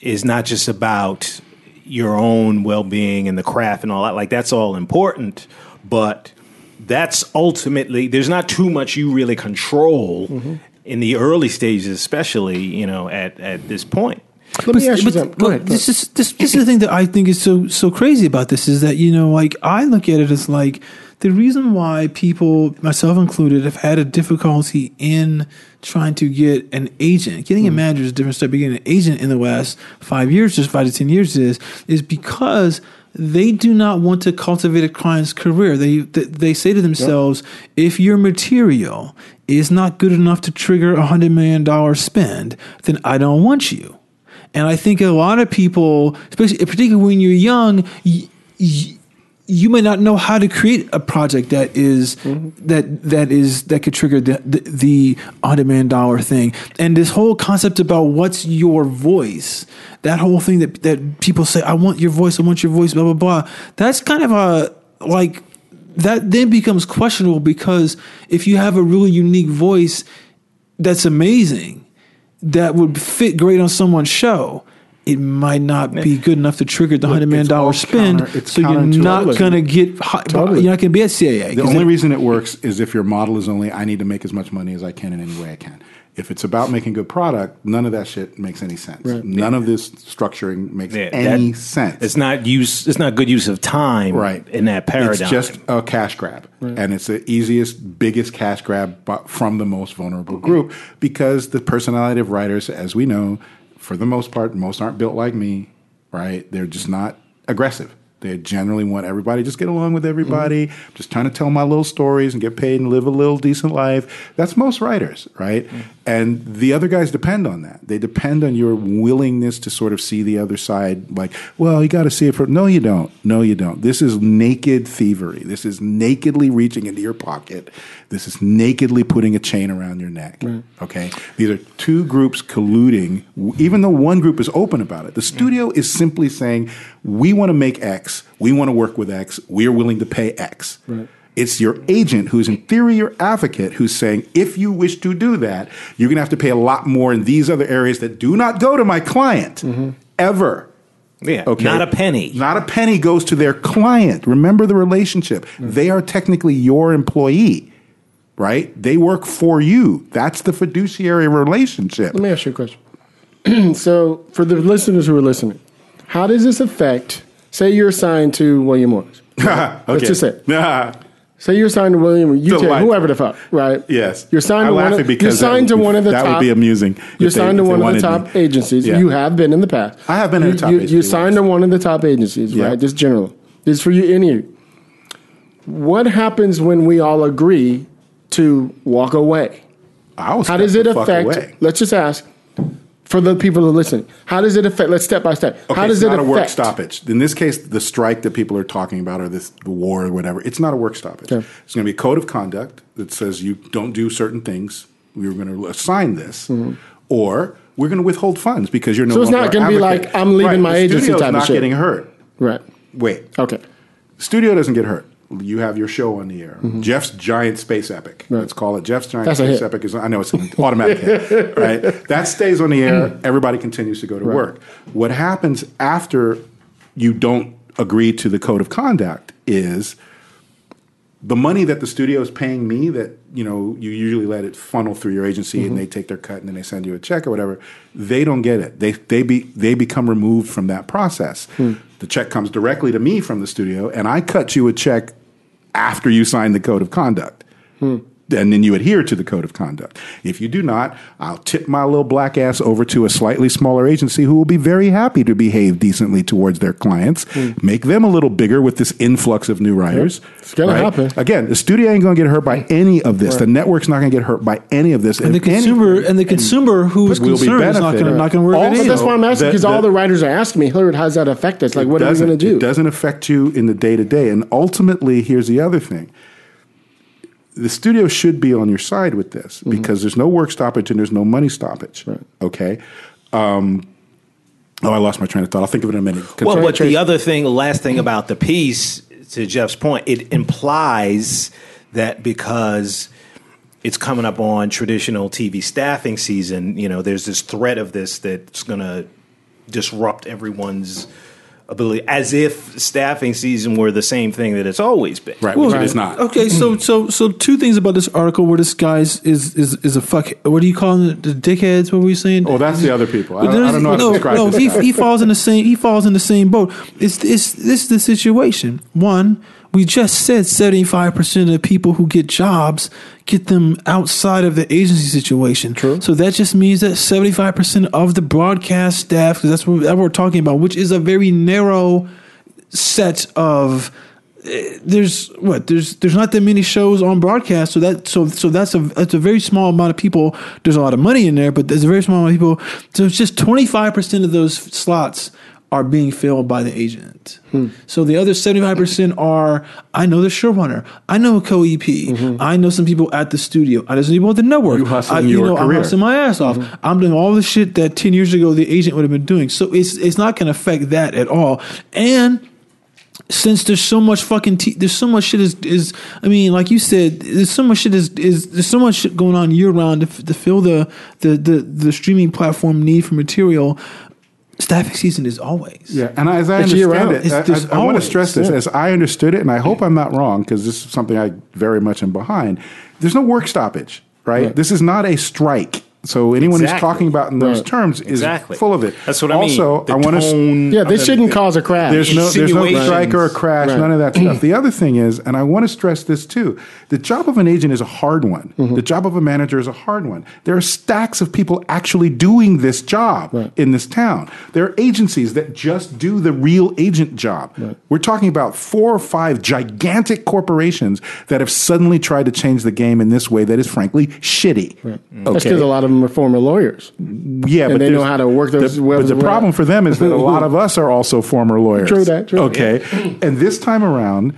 is not just about your own well being and the craft and all that. Like that's all important, but that's ultimately there's not too much you really control mm-hmm. in the early stages, especially you know at at this point. Let me ask you but- something. but Go ahead. This is this, this is the thing that I think is so so crazy about this is that you know like I look at it as like the reason why people, myself included, have had a difficulty in trying to get an agent. Getting a Hmm. manager is a different step. Getting an agent in the last five years, just five to ten years, is is because they do not want to cultivate a client's career. They they, they say to themselves, if your material is not good enough to trigger a hundred million dollar spend, then I don't want you. And I think a lot of people, especially particularly when you're young, y- y- you may not know how to create a project that is- mm-hmm. that that is that could trigger the the, the on demand dollar thing. And this whole concept about what's your voice, that whole thing that that people say, I want your voice, I want your voice, blah blah blah. That's kind of a like that then becomes questionable because if you have a really unique voice that's amazing that would fit great on someone's show it might not be good enough to trigger the hundred million dollar spend, counter- so you're not gonna get. High, Totally. You're not gonna be at CAA. The only it- reason it works is if your model is only I need to make as much money as I can in any way I can. If it's about making good product, none of that shit makes any sense. None of this structuring makes Yeah, any that- sense. It's not use. It's not good use of time. right in that paradigm. It's just a cash grab, and it's the easiest, biggest cash grab from the most vulnerable mm-hmm. group because the personality of writers, as we know, for the most part, most aren't built like me. Right? They're just not aggressive. They generally want everybody just get along with everybody, mm-hmm. just trying to tell my little stories and get paid and live a little decent life. That's most writers, right? Mm-hmm. And the other guys depend on that. They depend on your willingness to sort of see the other side. Like, well, you got to see it from. No, you don't. No, you don't. This is naked thievery. This is nakedly reaching into your pocket. This is nakedly putting a chain around your neck. Okay, these are two groups colluding. Even though one group is open about it, the studio is simply saying, "We want to make X. We want to work with X. We are willing to pay X." It's your agent who's in theory your advocate who's saying, if you wish to do that, you're going to have to pay a lot more in these other areas that do not go to my client mm-hmm. ever. yeah, Okay. not a penny. Not a penny goes to their client. Remember the relationship. Mm. They are technically your employee, right? They work for you. That's the fiduciary relationship. Let me ask you a question. so, for the listeners who are listening, how does this affect? Say you're assigned to William Morris. okay. Let's just say Say you're signed to William, you take whoever the fuck, right? yes. You're signed I'm to one. Of, because you're that signed to be- one of the that top. would be amusing. You're if they- signed to one of the top me. agencies. Yeah. You have been in the past. I have been in you, top you, agency You signed to one of the top agencies, Yeah. right? Just general. This is for you, any you. What happens when we all agree to walk away? I was How does it affect? away. Let's just ask for the people who are listening. How does it affect? Let's step by step. Okay, How does it's it not affect? a work stoppage. In this case, the strike that people are talking about, or this the war or whatever, it's not a work stoppage. Okay. It's going to be a code of conduct that says you don't do certain things. We were going to assign this, or we're going to withhold funds because you're no Mm-hmm. So it's not gonna be like, I'm leaving Right, my the agency type of shit. getting hurt. Right. Wait, Okay. studio doesn't get hurt. You have your show on the air. Jeff's giant space epic. Mm-hmm. Right. Let's call it Jeff's giant That's space epic. Is I know it's an automatic hit, right? That stays on the air. Everybody continues to go to work. What happens after you don't agree to the code of conduct is the money that the studio is paying me that you know you usually let it funnel through your agency Mm-hmm. and they take their cut and then they send you a check or whatever they don't get it they they be they become removed from that process Hmm. The check comes directly to me from the studio and i cut you a check after you sign the code of conduct Hmm. And then you adhere to the code of conduct. If you do not, I'll tip my little black ass over to a slightly smaller agency who will be very happy to behave decently towards their clients, Hmm. make them a little bigger with this influx of new writers. It's gonna happen. Again, the studio ain't going to get hurt by any of this. The network's not going to get hurt by any of this. and the If consumer and the consumer who is will be concerned is not going to to worry about it that's why I'm asking The- because all the- writers are asking me, Hilliard, how does that affect us? Like, what are we going to do? It doesn't affect you in the day to day. And ultimately, here's the other thing. The studio should be on your side with this Mm-hmm. because there's no work stoppage and there's no money stoppage. Okay. Um, oh, I lost my train of thought. I'll think of it in a minute. Well, but the other thing, the last thing about the piece, to Jeff's point, it implies that because it's coming up on traditional TV staffing season, you know, there's this threat of this that's going to disrupt everyone's ability, as if staffing season were the same thing that it's always been. right, which it is not. Okay, so hmm. so so two things about this article where this guy is is is, is a fuck. What do you call them? The dickheads? What were you saying? Oh, that's the other people. I don't, I don't know how no, describe no, this. he, guy. he falls in the same. He falls in the same boat. It's it's this is the situation. One, we just said seventy five percent of the people who get jobs get them outside of the agency situation. True. So that just means that seventy five percent of the broadcast staff, because that's what, we're talking about, which is a very narrow set of eh, there's what there's there's not that many shows on broadcast so that so so that's a that's a very small amount of people there's a lot of money in there but there's a very small amount of people so it's just 25% of those slots are being filled by the agent. Hmm. So the other 75% are i know the showrunner. I know a co-ep mm-hmm. i know some people at the studio. I know some people at the network. You hustling I, you your know i'm career. hustling my ass off. Mm-hmm. I'm doing all the shit that 10 years ago the agent would have been doing. So it's it's not going to affect that at all. And since there's so much fucking t- there's so much shit is is I mean like you said there's so much shit is is there's so much shit going on year round to, f- to fill the, the the the streaming platform need for material staffing season is always Yeah, and as I It's understand it, It's- I- I, I, want to stress this. yeah. As I understood it, and I hope I'm not wrong, because this is something I very much am behind. There's no work stoppage, right? Right. This is not a strike. So anyone who's talking about in those Right. terms is Exactly. full of it. That's what I mean. also, I want to. Yeah, they of the- shouldn't cause a crash. There's no, there's no strike or a crash, Right. none of that stuff. The other thing is, and I want to stress this too, the job of an agent is a hard one. Mm-hmm. The job of a manager is a hard one. There are stacks of people actually doing this job Right. in this town. There are agencies that just do the real agent job. We're talking about four or five gigantic corporations that have suddenly tried to change the game in this way that is frankly shitty. Okay. That's because a lot of them are former lawyers. Yeah, And but they know how to work those The, webs but the around. problem for them is that a lot of us are also former lawyers. True that, true that, okay, and this time around,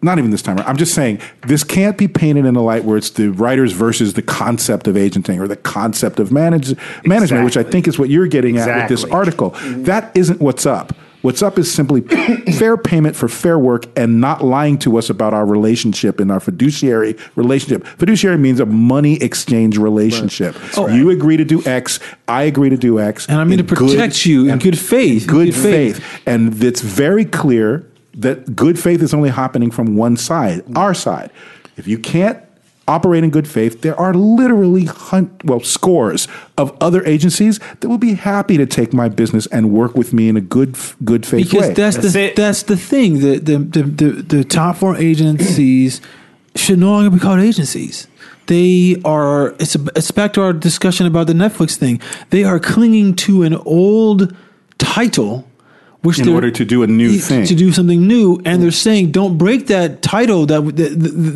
not even this time around. I'm just saying this can't be painted in a light where it's the writers versus the concept of agenting or the concept of manage, management, which I think is what you're getting at with this article. That isn't what's up. What's up is simply fair payment for fair work and not lying to us about our relationship and our fiduciary relationship. Fiduciary means a money exchange relationship. Oh. You agree to do X, I agree to do X. And I mean in to protect you in good faith, Good, good faith. faith. And it's very clear that good faith is only happening from one side, our side. If you can't operate in good faith, there are literally hun- well scores of other agencies that will be happy to take my business and work with me in a good good faith because way. that's, That's the it. that's the thing the the, the the the top four agencies should no longer be called agencies. They are. It's a, it's back to our discussion about the Netflix thing. They are clinging to an old title, which In order to do a new to- thing. to do something new, and they're saying don't break that title that that,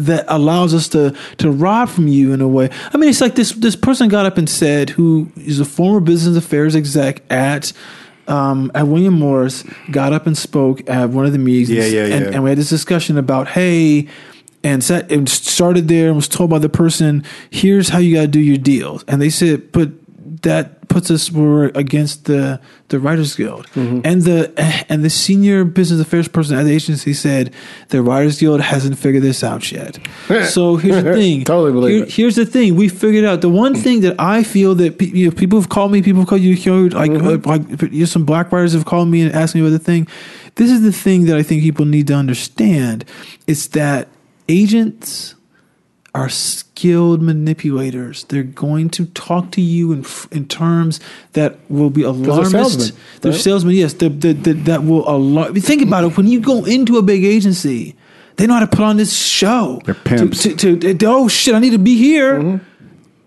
that allows us to to rob from you in a way. I mean, it's like this this person got up and said, who is a former business affairs exec at. Um, at William Morris, got up and spoke at one of the meetings, Yeah, yeah, and, yeah. and we had this discussion about, hey, and sat and started there and was told by the person, here's how you got to do your deals, and they said, but that puts us we're against the the Writers Guild, Mm-hmm. and the and the senior business affairs person at the agency said the Writers Guild hasn't figured this out yet. so here's the thing, Totally believe Here- it. Here's the thing, we figured out the one thing that I feel that pe- you know, people have called me, people have called you, you know, like Mm-hmm. uh, like you know, some black writers have called me and asked me about the thing. This is the thing that I think people need to understand: it's that agents are skilled manipulators. They're going to talk to you in in terms that will be alarmist. salesmen, They're right? salesmen, yes. The, the, the, that will alarm. Think about it. When you go into a big agency, they know how to put on this show. They're pimps. To, to, to, to- oh shit! I need to be here. Mm-hmm.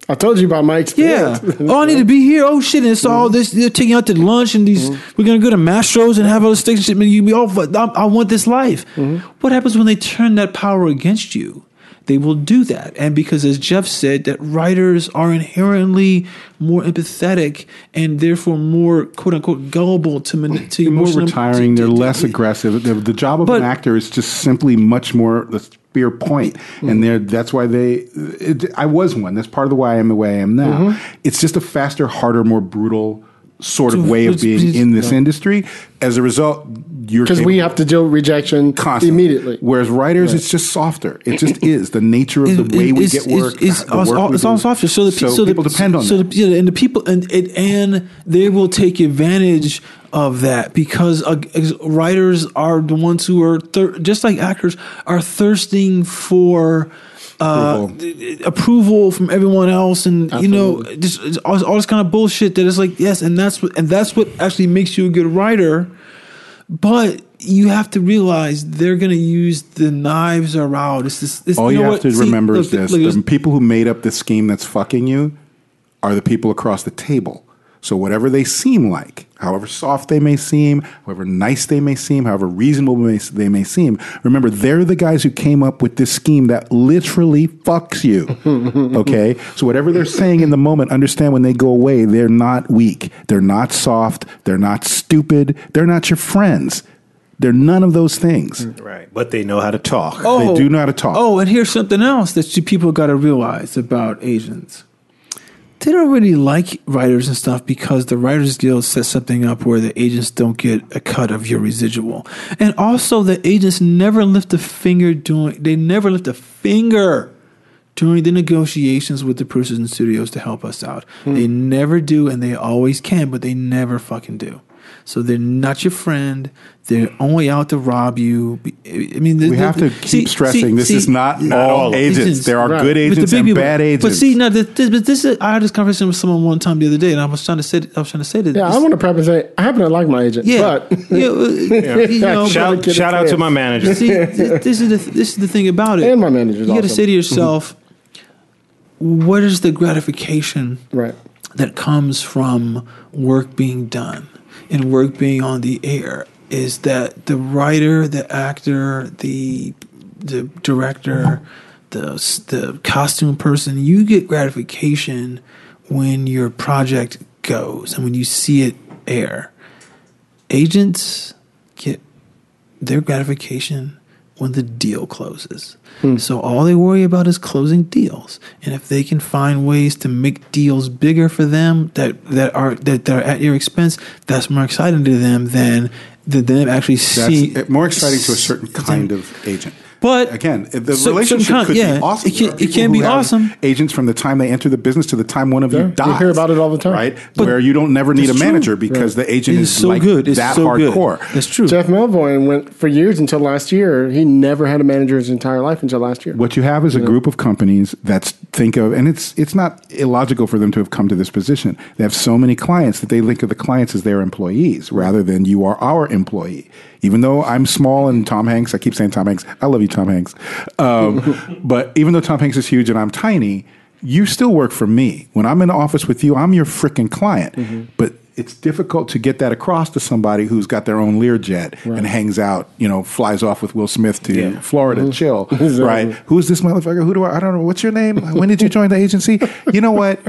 I told you about my Yeah. experience. oh, I need to be here. Oh shit! And it's mm-hmm. all this. They're taking out to lunch, and these. Mm-hmm. We're gonna go to Mastro's and have all this steak and you be all. I, I want this life. Mm-hmm. What happens when they turn that power against you? They will do that, and because as Jeff said, that writers are inherently more empathetic and therefore more quote unquote gullible to mani- to more retiring. to- They're less aggressive. The, the job of But- an actor is just simply much more the spear point, Mm-hmm. and they're, that's why they. It, I was one. That's part of the why I am the way I am now. Mm-hmm. It's just a faster, harder, more brutal sort of way of being in this industry. As a result, Because we have to deal with rejection constantly. immediately. Whereas writers, it's just softer. It just is the nature of the It- way it- we get work. It's, it's, work all, we it's all softer. So the pe- so, people the, depend on so that. The, yeah, and the people and it and they will take advantage of that because uh, writers are the ones who are thir- just like actors are thirsting for. Uh, Approval. approval from everyone else, and you know, just it's all, all this kind of bullshit that is like yes, and that's what and that's what actually makes you a good writer. But you have to realize they're going to use the knives are out. It's this. It's, All you you, know have what? to See, remember look, is this: look, the people who made up the scheme that's fucking you are the people across the table. So whatever they seem like, however soft they may seem, however nice they may seem, however reasonable they may seem, remember they're the guys who came up with this scheme that literally fucks you. okay? So whatever they're saying in the moment, understand when they go away, they're not weak. They're not soft. They're not stupid. They're not your friends. They're none of those things. Right. But they know how to talk. Oh, They do know how to talk. Oh, and here's something else that you people got to realize about Asians. They don't really like writers and stuff because the Writers Guild sets something up where the agents don't get a cut of your residual. And also, the agents never lift a finger doing, they never lift a finger during the negotiations with the producers and studios to help us out. Hmm. They never do, and they always can, but they never fucking do. So they're not your friend. They're only out to rob you. I mean, We have to keep stressing this is not all agents. There are good agents and people. bad agents. But see, now this, this, but this is, I had this conversation with someone one time the other day, and I was trying to say, I was trying to say that. Yeah, I want to preface and say I happen to like my agent, yeah, but yeah, you know, Shout, Get it shout out clear. to my manager. See, th- this is the this is the thing about it. And my manager, You got to awesome. say to mm-hmm. yourself, what is the gratification right. that comes from work being done and work being on the air? Is that the writer, the actor, the the director, the the costume person? You get gratification when your project goes and when you see it air. Agents get their gratification when the deal closes. Hmm. So all they worry about is closing deals. And if they can find ways to make deals bigger for them that, that are that, that are at your expense, that's more exciting to them than than them actually That's see more exciting to a certain kind of agent. But Again, the so- relationship certain kind- could yeah, be awesome. it can- it can be awesome. Agents from the time they enter the business to the time one of Yeah, you you hear about it all the time. right? But Where you don't never need a it's true. manager because the agent It is, is so like good. It's that so good. hardcore. That's true. Jeff Melvoin went for years until last year. He never had a manager his entire life until last year. What you have is a group of companies that think of, and it's it's not illogical for them to have come to this position. They have so many clients that they think of the clients as their employees rather than you are our employee. Even though I'm small and Tom Hanks, I keep saying Tom Hanks. I love you, Tom Hanks. Um, but even though Tom Hanks is huge and I'm tiny, you still work for me. When I'm in the office with you, I'm your freaking client. But it's difficult to get that across to somebody who's got their own Learjet and hangs out, you know, flies off with Will Smith to Florida, chill, right? Who's this motherfucker? Who do I? I don't know. What's your name? When did you join the agency? You know what?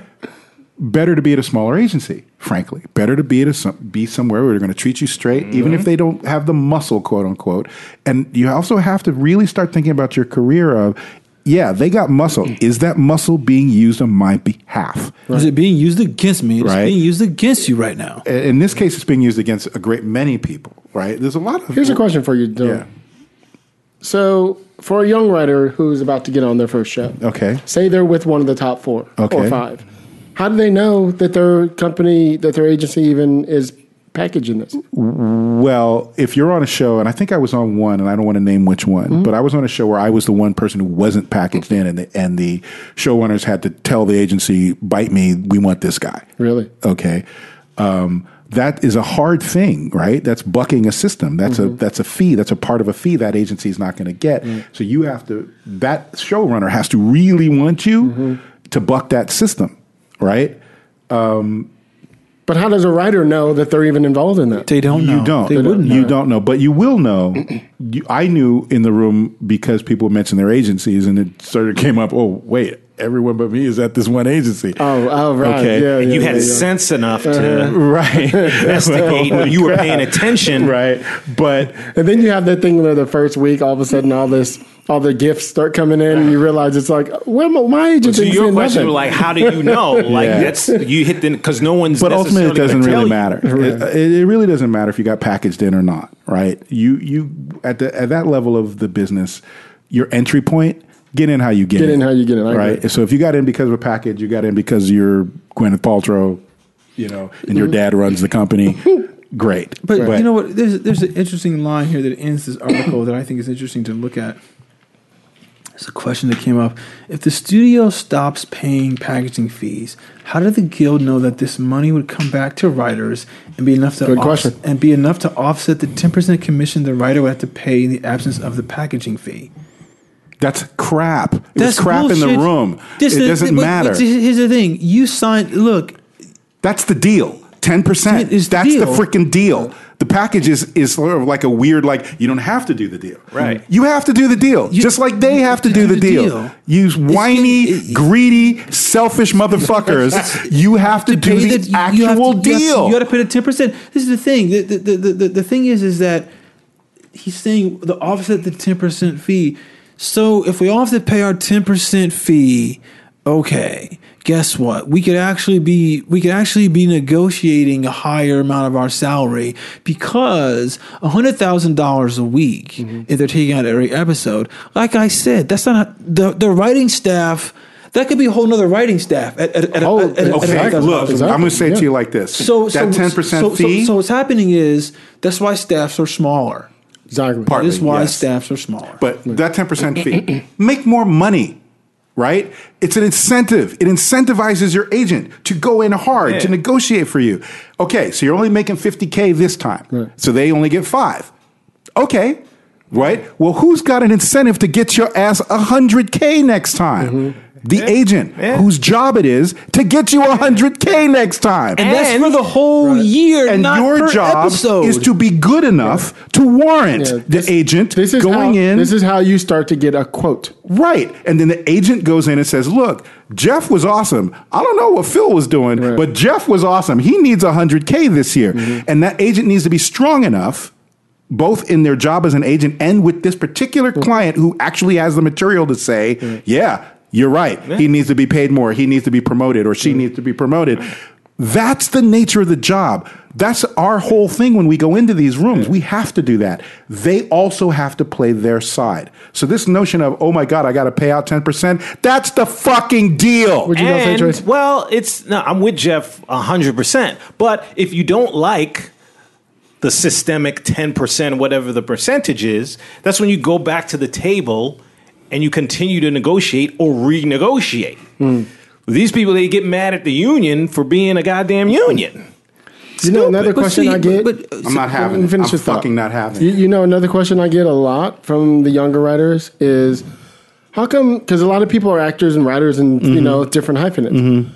Better to be at a smaller agency, frankly. Better to be at a some, be somewhere where they're going to treat you straight, even if mm-hmm. they don't have the muscle, quote unquote. And you also have to really start thinking about your career of, yeah, they got muscle. Mm. Is that muscle being used on my behalf? Is it being used against me? It's Right. being used against you right now. in this case, it's being used against a great many people, right? There's a lot of. Here's a question for you, Dylan. Yeah. So, for a young writer who's about to get on their first show, Okay. say they're with one of the top four Okay. or five, how do they know that their company, that their agency even is packaging this? Well, if you're on a show, and I think I was on one, and I don't want to name which one, Mm-hmm. but I was on a show where I was the one person who wasn't packaged in, and the, and the showrunners had to tell the agency, "Bite me, we want this guy." Really? Okay. Um, that is a hard thing, right? That's bucking a system. That's Mm-hmm. a that's a fee. That's a part of a fee that agency is not going to get. Mm. So you have to. That showrunner has to really want you Mm-hmm. to buck that system, right? Um, But how does a writer know that they're even involved in that? They don't know. You don't. They wouldn't You know. don't know, but you will know. you, I knew in the room because people mentioned their agencies, and it sort of came up. Oh, wait, everyone but me is at this one agency. Oh, oh, right. Okay. Yeah, And yeah, you yeah, had yeah. sense enough to right, investigate when you were paying attention. right. But And then you have that thing where the first week, all of a sudden, all this, all the gifts start coming in, and you realize it's like, well, my, my agent So didn't your question nothing. was like, how do you know? Like Yeah. that's you hit the because no one's. but ultimately, it doesn't really gonna you. matter. It, it really doesn't matter if you got packaged in or not, right? You you at the at that level of the business, your entry point. Get in how you get, Get in how you get in, I right? agree. So if you got in because of a package, you got in because you're Gwyneth Paltrow, you know, and your mm-hmm. dad runs the company. Great, But you know what? There's there's an interesting line here that ends this article that I think is interesting to look at. It's a question that came up. If the studio stops paying packaging fees, how did the guild know that this money would come back to writers and be enough to Good offs- question. and be enough to offset the ten percent commission the writer would have to pay in the absence of the packaging fee? That's crap. It That's was crap in the room. This it is- doesn't but- matter. but Here's the thing: you signed. Look, That's the deal. Ten percent. Is the That's the deal. freaking deal. The package is is sort of like a weird like you don't have to do the deal. Right. You have to do the deal, just like they have to do the deal. You whiny, it- greedy, selfish motherfuckers. you have to, do the, the- actual you to- you have to- deal. You got to pay the ten percent. This is the thing. The, the, the, the, the thing is, is that he's saying the offset the ten percent fee. So if we all have to pay our ten percent fee, okay. Guess what? We could actually be we could actually be negotiating a higher amount of our salary because hundred thousand dollars a week Mm-hmm. if they're taking out every episode. Like I said, that's not the the writing staff. That could be a whole nother writing staff at, at, at, Oh, at, at look, week. I'm going to say it Yeah. to you like this. So that so- ten percent so- so- fee. So, what's happening is that's why staffs are smaller. Exactly. Part- That is why yes. staffs are smaller. But that 10% fee, make more money, right? It's an incentive. It incentivizes your agent to go in hard, to negotiate for you. Okay, so you're only making 50K this time. Right. So they only get five. Okay, right? Well, who's got an incentive to get your ass 100K next time? Mm-hmm. The agent Yeah. whose job it is to get you 100K next time. and that's for the whole year, And not your per job episode. is to be good enough to warrant Yeah, the agent This is going how, in. This is how you start to get a quote. Right. And then the agent goes in and says, Look, Jeff was awesome. I don't know what Phil was doing, Right. but Jeff was awesome. He needs 100K this year. Mm-hmm. And that agent needs to be strong enough, both in their job as an agent and with this particular mm. client who actually has the material to say, mm. Yeah, you're right. He needs to be paid more. He needs to be promoted or she needs to be promoted. That's the nature of the job. That's our whole thing when we go into these rooms. We have to do that. They also have to play their side. So this notion of, oh my God, I got to pay out 10%, that's the fucking deal. Would you gonna say, And, Trace? well, it's no, I'm with Jeff hundred percent. But if you don't like the systemic ten percent, whatever the percentage is, that's when you go back to the table and you continue to negotiate or renegotiate. Hmm. These people they get mad at the union for being a goddamn union. You know another But question see, I get. but- but- I'm not having Let me it. finish I'm your thought. fucking not having You, you know another question I get a lot from the younger writers is how come? Because a lot of people are actors and writers and Mm-hmm. you know different hyphenates.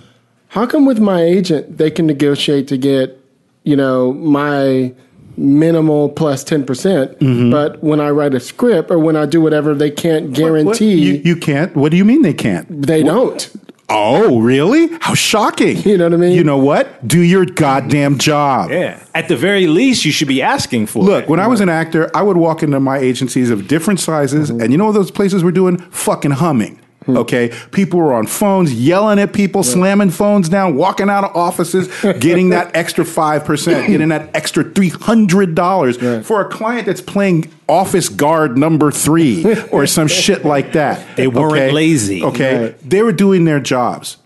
How come with my agent they can negotiate to get you know my minimal plus plus ten percent, Mm-hmm. but when I write a script or when I do whatever, they can't What- guarantee. You, you can't? What do you mean they can't? they don't. Oh, really? How shocking. You know what I mean? You know what? Do your goddamn job. Yeah. At the very least, you should be asking for Look, it. when I was an actor, I would walk into my agencies of different sizes, and you know what those places were doing? Fucking humming. Hmm. Okay, people were on phones, yelling at people, slamming phones down, walking out of offices, getting that extra five percent, getting that extra three hundred dollars for a client that's playing office guard number three or some shit like that. They weren't lazy. Okay, Right. they were doing their jobs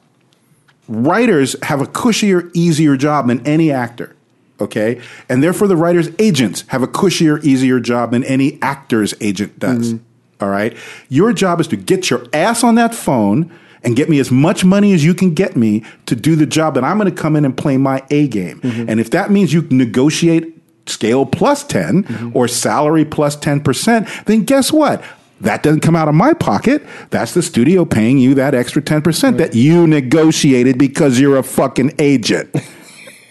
writers have a cushier, easier job than any actor. Okay. And therefore, the writer's agents have a cushier, easier job than any actor's agent does. Hmm. All right. Your job is to get your ass on that phone and get me as much money as you can get me to do the job that I'm going to come in and play my A game. Mm-hmm. And if that means you negotiate scale plus 10 mm-hmm. or salary plus 10%, then guess what? That doesn't come out of my pocket. That's the studio paying you that extra 10% that you negotiated because you're a fucking agent.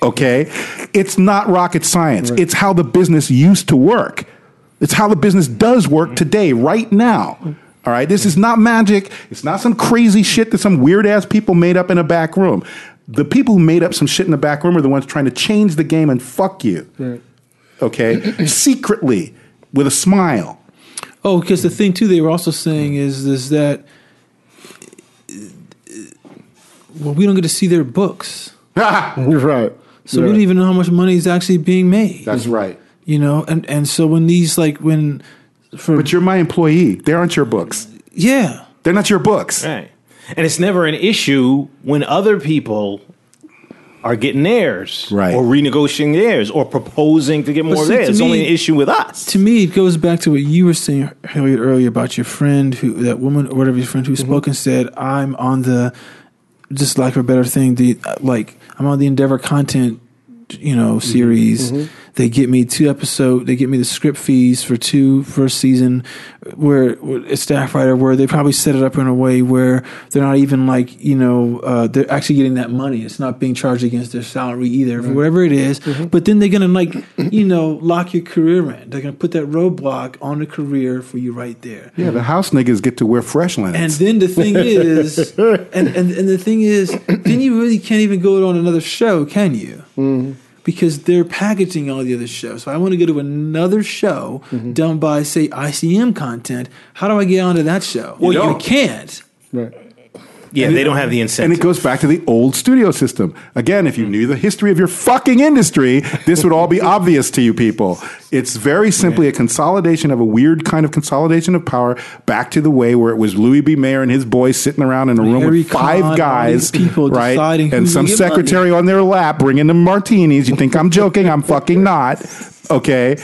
Okay? It's not rocket science. It's how the business used to work. It's how the business does work mm-hmm. today, right now. Mm-hmm. All right? This is not magic. It's not some crazy shit that some weird ass people made up in a back room. The people who made up some shit in the back room are the ones trying to change the game and fuck you. Okay? Secretly, with a smile. Oh, because the thing too, they were also saying is is that well, we don't get to see their books, You're right. so we don't even know how much money is actually being made. That's right. You know, and and so when these like when for But you're my employee. They aren't your books. yeah, They're not your books. Right. And it's never an issue when other people are getting theirs. Right. Or renegotiating theirs or proposing to get more of see, theirs. to It's only an issue with us. to me, it goes back to what you were saying earlier, earlier about your friend who, that woman or whatever your friend who mm-hmm. spoke and said, "I'm on the, just like for a better thing, the like I'm on the Endeavor content, you know, series mm-hmm. Mm-hmm. They get me two episode. They get me the script fees for two first season, where, where a staff writer where they probably set it up in a way where they're not even like you know uh, they're actually getting that money. It's not being charged against their salary either, for whatever it is. But then they're gonna like you know lock your career in. They're gonna put that roadblock on the career for you right there. Yeah, the house niggas get to wear fresh linens. And then the thing is, and, and, and the thing is, then you really can't even go on another show, can you? Mm-hmm. Because they're packaging all the other shows. So I want to go to another show Mm-hmm. done by, say, ICM content. How do I get onto that show? Well, you can't. Right. Yeah, they don't have the incentive. And it goes back to the old studio system. Again, if you knew the history of your fucking industry, this would all be obvious to you people. It's very simply a consolidation of a weird kind of consolidation of power back to the way where it was Louis B. Mayer and his boys sitting around in a room Harry with five guys, people right? And some secretary on their lap bringing them martinis. You think I'm joking? I'm fucking not. Okay,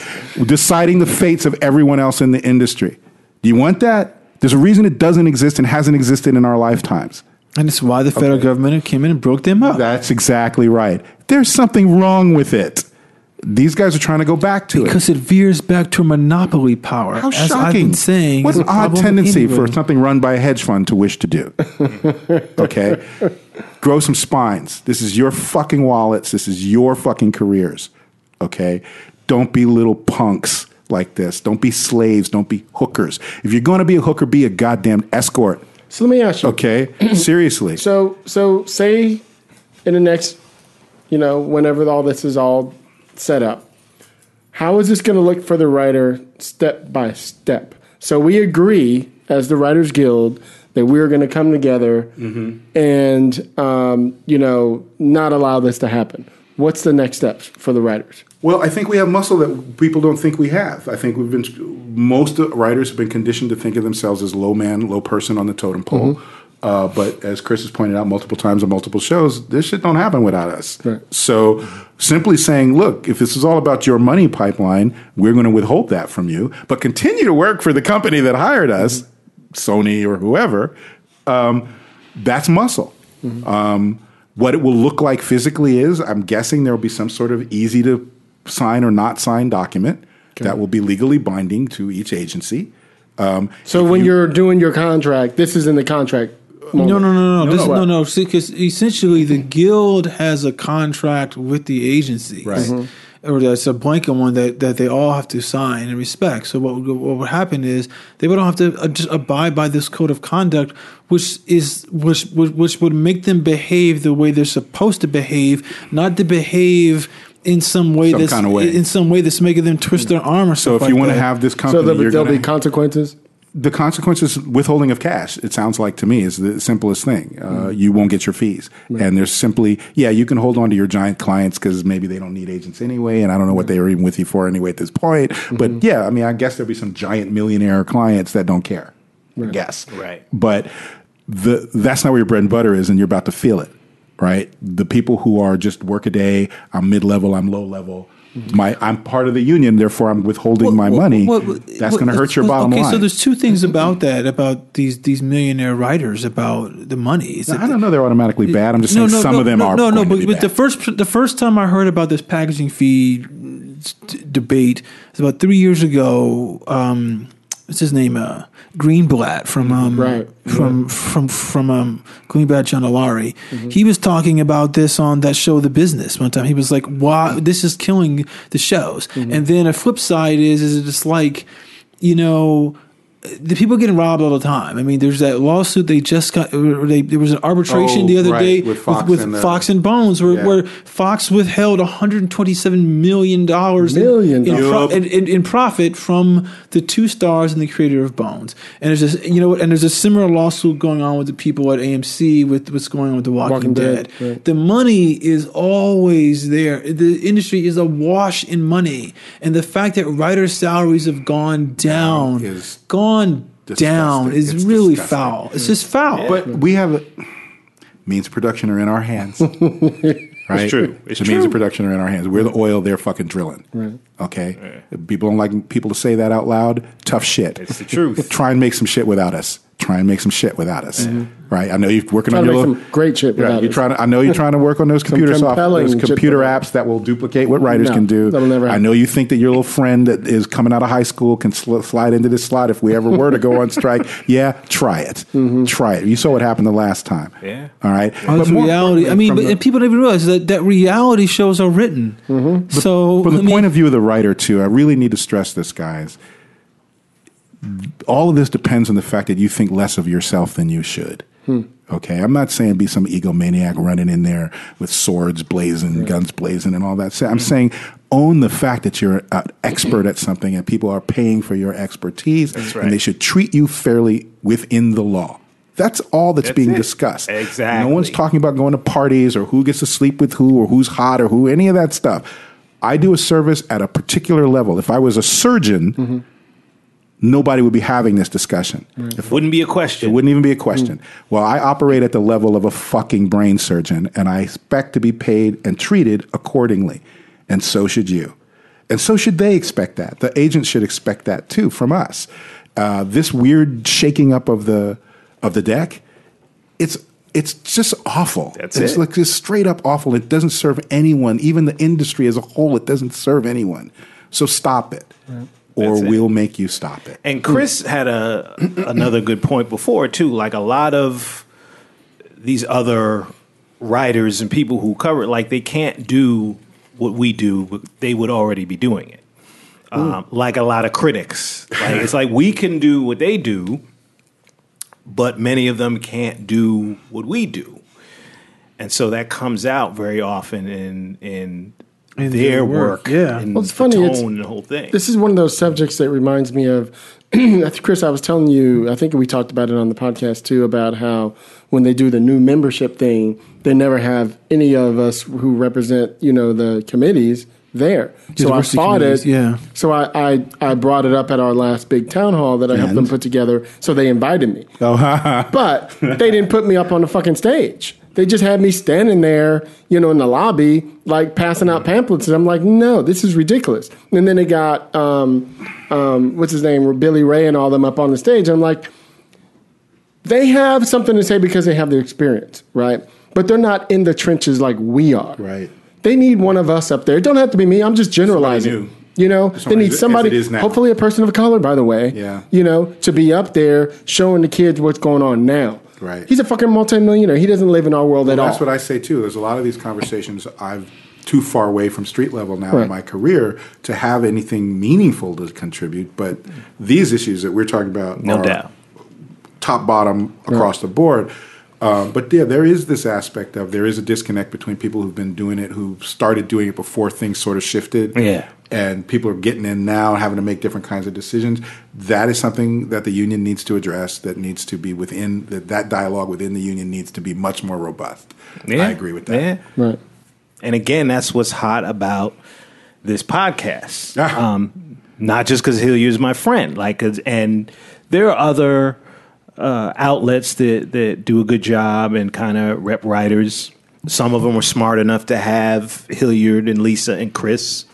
deciding the fates of everyone else in the industry. Do you want that? There's a reason it doesn't exist and hasn't existed in our lifetimes. And it's why the federal government came in and broke them up. That's exactly right. There's something wrong with it. These guys are trying to go back to it. because it veers back to monopoly power. How as shocking! I've been saying, what an odd tendency anyway. for something run by a hedge fund to wish to do. okay, grow some spines. This is your fucking wallets. This is your fucking careers. Okay, don't be little punks like this. Don't be slaves. Don't be hookers. If you're going to be a hooker, be a goddamn escort. So let me ask you. Okay, seriously. So so say in the next, you know, whenever all this is all set up, how is this going to look for the writer step by step? So we agree as the Writers Guild that we're going to come together and um, you know not allow this to happen. What's the next steps for the writers? Well, I think we have muscle that people don't think we have. I think we've been most writers have been conditioned to think of themselves as low man, low person on the totem pole. Uh, but as Chris has pointed out multiple times on multiple shows, this shit don't happen without us. Right. So simply saying, look, if this is all about your money pipeline, we're going to withhold that from you, but continue to work for the company that hired us, Sony or whoever. Um, that's muscle. Um, what it will look like physically is, I'm guessing there will be some sort of easy to sign or not sign document that will be legally binding to each agency. Um, So when you, are doing your contract, this is in the contract. No, no, no, no, No, This, no. no, no. Because essentially, the guild has a contract with the agency, Right. Mhm. Or that's a blanket one that, that they all have to sign and respect. So what would, what would happen is they would all have to uh, just abide by this code of conduct, which is which which, which would make them behave the way they're supposed to behave, not to behave in some way Some that's kind of way. in some way that's making them twist their arm or so if you like want to have this So company, there'll, you're there'll gonna be consequences. the consequences withholding of cash it sounds like to me is the simplest thing. Uh, you won't get your fees. And there's simply yeah you can hold on to your giant clients because maybe they don't need agents anyway and i don't know what they were even with you for anyway at this point. But yeah i mean i guess there'll be some giant millionaire clients that don't care i guess. Right. but the that's not where your bread and butter is and you're about to feel it right the people who are just work a day i'm mid-level i'm low level my, I'm part of the union, therefore I'm withholding my money. Well, well, That's well, going to hurt your well, bottom okay, line. so there's two things about that about these these millionaire writers about the money. Is I don't know they're automatically bad. I'm just saying some of them no, are. No, no, but, but the first the first time I heard about this packaging fee d- debate was about three years ago. Um, what's his name? Uh, Greenblatt from um, Right. from from from um, Greenblatt Janollari. Mm-hmm. He was talking about this on that show, The Business, one time. He was like, "Wow, this is killing the shows." Mm-hmm. And then a flip side is, is it's like, you know. The people getting robbed all the time. I mean, there's that lawsuit they just got. They, there was an arbitration Oh, the other right, day with Fox with, and, uh, Fox and Bones, where, yeah. where Fox withheld 127 million dollars Million in, in, pro- in, in, in profit from the two stars and the creator of Bones. And there's this, you know, and there's a similar lawsuit going on with the people at AMC with what's going on with The Walking, Walking Dead. Dead, right. The money is always there. The industry is awash in money, and the fact that writers' salaries have gone down, is gone down, disgusting. is It's really disgusting. foul. It's mm. just foul. But we have a, means of production are in our hands. right? true. It's the means true. of production are in our hands. We're the oil they're fucking drilling. Right. Okay. People don't like people to say that out loud. Tough shit. It's the truth. Try and make some shit without us. Try and make some shit without us, right? I know you're working Trying on to your make little, some great shit Right, without you're us. trying to, I know you're trying to work on those computer software, those computer without apps that will duplicate what writers No, can do. that'll never I know you think that your little friend that is coming out of high school can sl- slide into this slot if we ever were to go on strike. Yeah, try it. Mm-hmm. Try it. You saw what happened the last time. Yeah. All right. Oh, it's more reality. I mean, but the- and people don't even realize that that reality shows are written. Mm-hmm. So from the I mean, point of view of the writer too i really need to stress this guys all of this depends on the fact that you think less of yourself than you should. Hmm. Okay? I'm not saying be some egomaniac running in there with swords blazing guns blazing and all that. I'm hmm. saying own the fact that you're an expert at something and people are paying for your expertise right. and they should treat you fairly within the law. That's all that's, That's being it. discussed. Exactly. no one's talking about going to parties or who gets to sleep with who or who's hot or who any of that stuff. I do a service at a particular level. If I was a surgeon, mm-hmm. Nobody would be having this discussion. It Wouldn't be a question. it wouldn't even be a question. Well, I operate at the level of a fucking brain surgeon, and I expect to be paid and treated accordingly. And so should you. And so should they expect that. The agents should expect that too from us. Uh, this weird shaking up of the of the deck, it's it's just awful. That's it's it. like just straight up awful. It doesn't serve anyone, even the industry as a whole. It doesn't serve anyone. So stop it, or we'll make you stop it. And Chris had a another good point before too. Like a lot of these other writers and people who cover it, like they can't do what we do. but They would already be doing it. Um, like a lot of critics, like it's like we can do what they do, but many of them can't do what we do, and so that comes out very often in in, In their work. work, yeah. and Well, it's funny, tone it's- and the whole thing. This is one of those subjects that reminds me of. Chris, I was telling you. I think we talked about it on the podcast too about how when they do the new membership thing, they never have any of us who represent, you know, the committees there. So I fought it. yeah. So I, I I brought it up at our last big town hall that I helped them put together. So they invited me. Oh, But they didn't put me up on the fucking stage. They just had me standing there, you know, in the lobby, like passing out pamphlets. And I'm like, no, this is ridiculous. And then they got, um, um, what's his name, Billy Ray and all them up on the stage. I'm like, they have something to say because they have the experience, right? But they're not in the trenches like we are. Right. They need one of us up there. It don't have to be me. I'm just generalizing. You know, they need somebody, hopefully a person of color, by the way. Yeah. You know, to be up there showing the kids what's going on now. Right. He's a fucking multimillionaire. He doesn't live in our world at all. That's what I say too. There's a lot of these conversations I've too far away from street level now Right. in my career to have anything meaningful to contribute. But these issues that we're talking about no are doubt. top bottom across the board. Um, but yeah, there is this aspect of there is a disconnect between people who've been doing it, who started doing it before things sort of shifted. Yeah. And people are getting in now, having to make different kinds of decisions. That is something that the union needs to address. That needs to be within that that dialogue within the union needs to be much more robust. Yeah. I agree with that. Yeah. right. And again, that's what's hot about this podcast. Um, not just because Hilliard's my friend, like, and there are other uh, outlets that that do a good job and kind of rep writers. Some of them were smart enough to have Hilliard and Lisa and Chris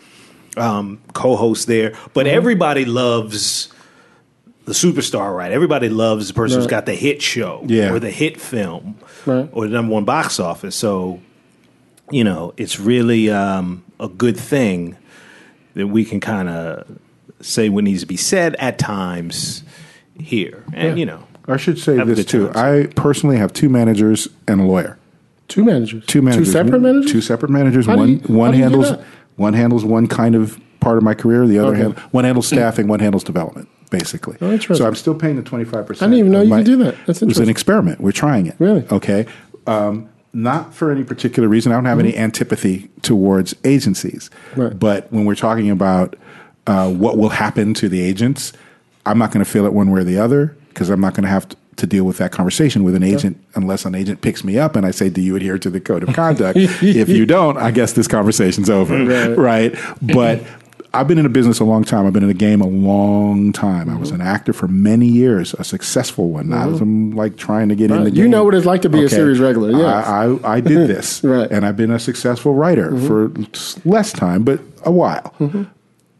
um, co-host there, but everybody loves the superstar, right? Everybody loves the person who's got the hit show Yeah. or the hit film Right. or the number one box office. So, you know, it's really um, a good thing that we can kind of say what needs to be said at times here. And, you know, I should say Have this good too. time. I personally have two managers and a lawyer. Two managers. Two managers. Two separate managers? Two separate managers. How do one you- one how do you do handles that? one handles one kind of part of my career. The other Okay. hand, one handles staffing. One handles development. Basically. Oh, interesting. so I'm still paying the 25. percent I didn't even know you could do that. That's It was an interesting. experiment. We're trying it. Really? Okay. Um, not for any particular reason. I don't have any antipathy towards agencies. Mm-hmm. Right. But when we're talking about uh, what will happen to the agents, I'm not going to feel it one way or the other because I'm not going to have to deal with that conversation with an agent unless an agent picks me up and I say, "Do you adhere to the code of conduct?" if you don't, I guess this conversation's over, Right. right? But I've been in a business a long time. I've been in the game a long time. I was an actor for many years, a successful one. I was um, like trying to get in Right. the You know what it's like to be a series regular, Yeah, I, I, I did this, Right. Mm-hmm. and I've been a successful writer for less time, but a while.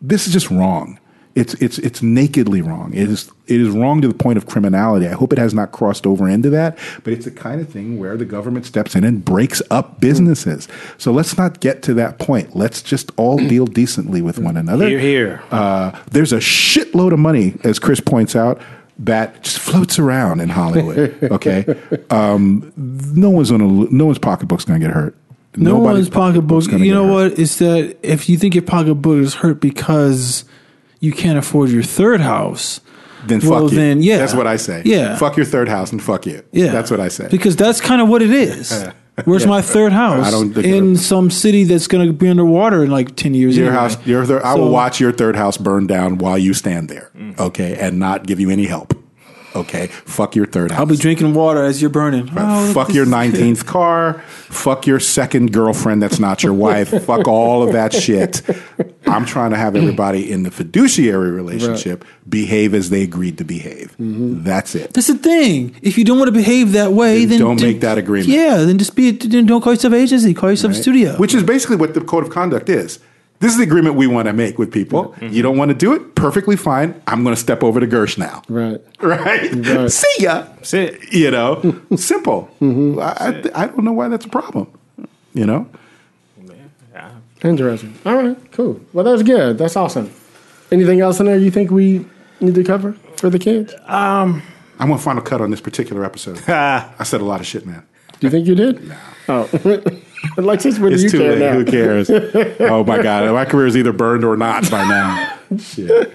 This is just wrong. It's it's it's nakedly wrong. It is it is wrong to the point of criminality. I hope it has not crossed over into that, but it's the kind of thing where the government steps in and breaks up businesses. So let's not get to that point. Let's just all deal decently with one another. Here, here. Uh, there's a shitload of money, as Chris points out, that just floats around in Hollywood. Okay, um, no one's gonna no one's pocketbook's gonna get hurt. No Nobody's one's pocketbook. gonna You get know hurt. what? It's that if you think your pocketbook is hurt because you can't afford your third house, Then fuck well, you. then yeah, that's what I say. Yeah, fuck your third house and fuck you. Yeah, that's what I say. Because that's kind of what it is. Where's my third house? I don't think in it'll- some city that's going to be underwater in like ten years. your anyway. house, your third, I will watch your third house burn down while you stand there. Mm. Okay, and not give you any help. Okay, fuck your third house. I'll be drinking water as you're burning. Oh, fuck your 19th car. Fuck your second girlfriend that's not your wife. fuck all of that shit. I'm trying to have everybody in the fiduciary relationship behave as they agreed to behave. Mm-hmm. That's it. That's the thing. If you don't want to behave that way, Then then, don't make that agreement. Yeah, then just be. Then don't call yourself agency. Call yourself studio. Which is basically what the code of conduct is. This is the agreement we want to make with people. Mm-hmm. You don't want to do it? Perfectly fine. I'm going to step over to Gersh now. Right. Right? Right. See ya. That's it. You know, simple. Mm-hmm. I, I, I don't know why that's a problem. You know? Yeah. Interesting. All right, cool. Well, that's good. That's awesome. Anything else in there you think we need to cover for the kids? Um, I'm want final cut on this particular episode. I said a lot of shit, man. Do you think you did? No. Oh, Alexis, what do It's you too care late. now? Who cares? oh my god, my career is either burned or not by now. Shit.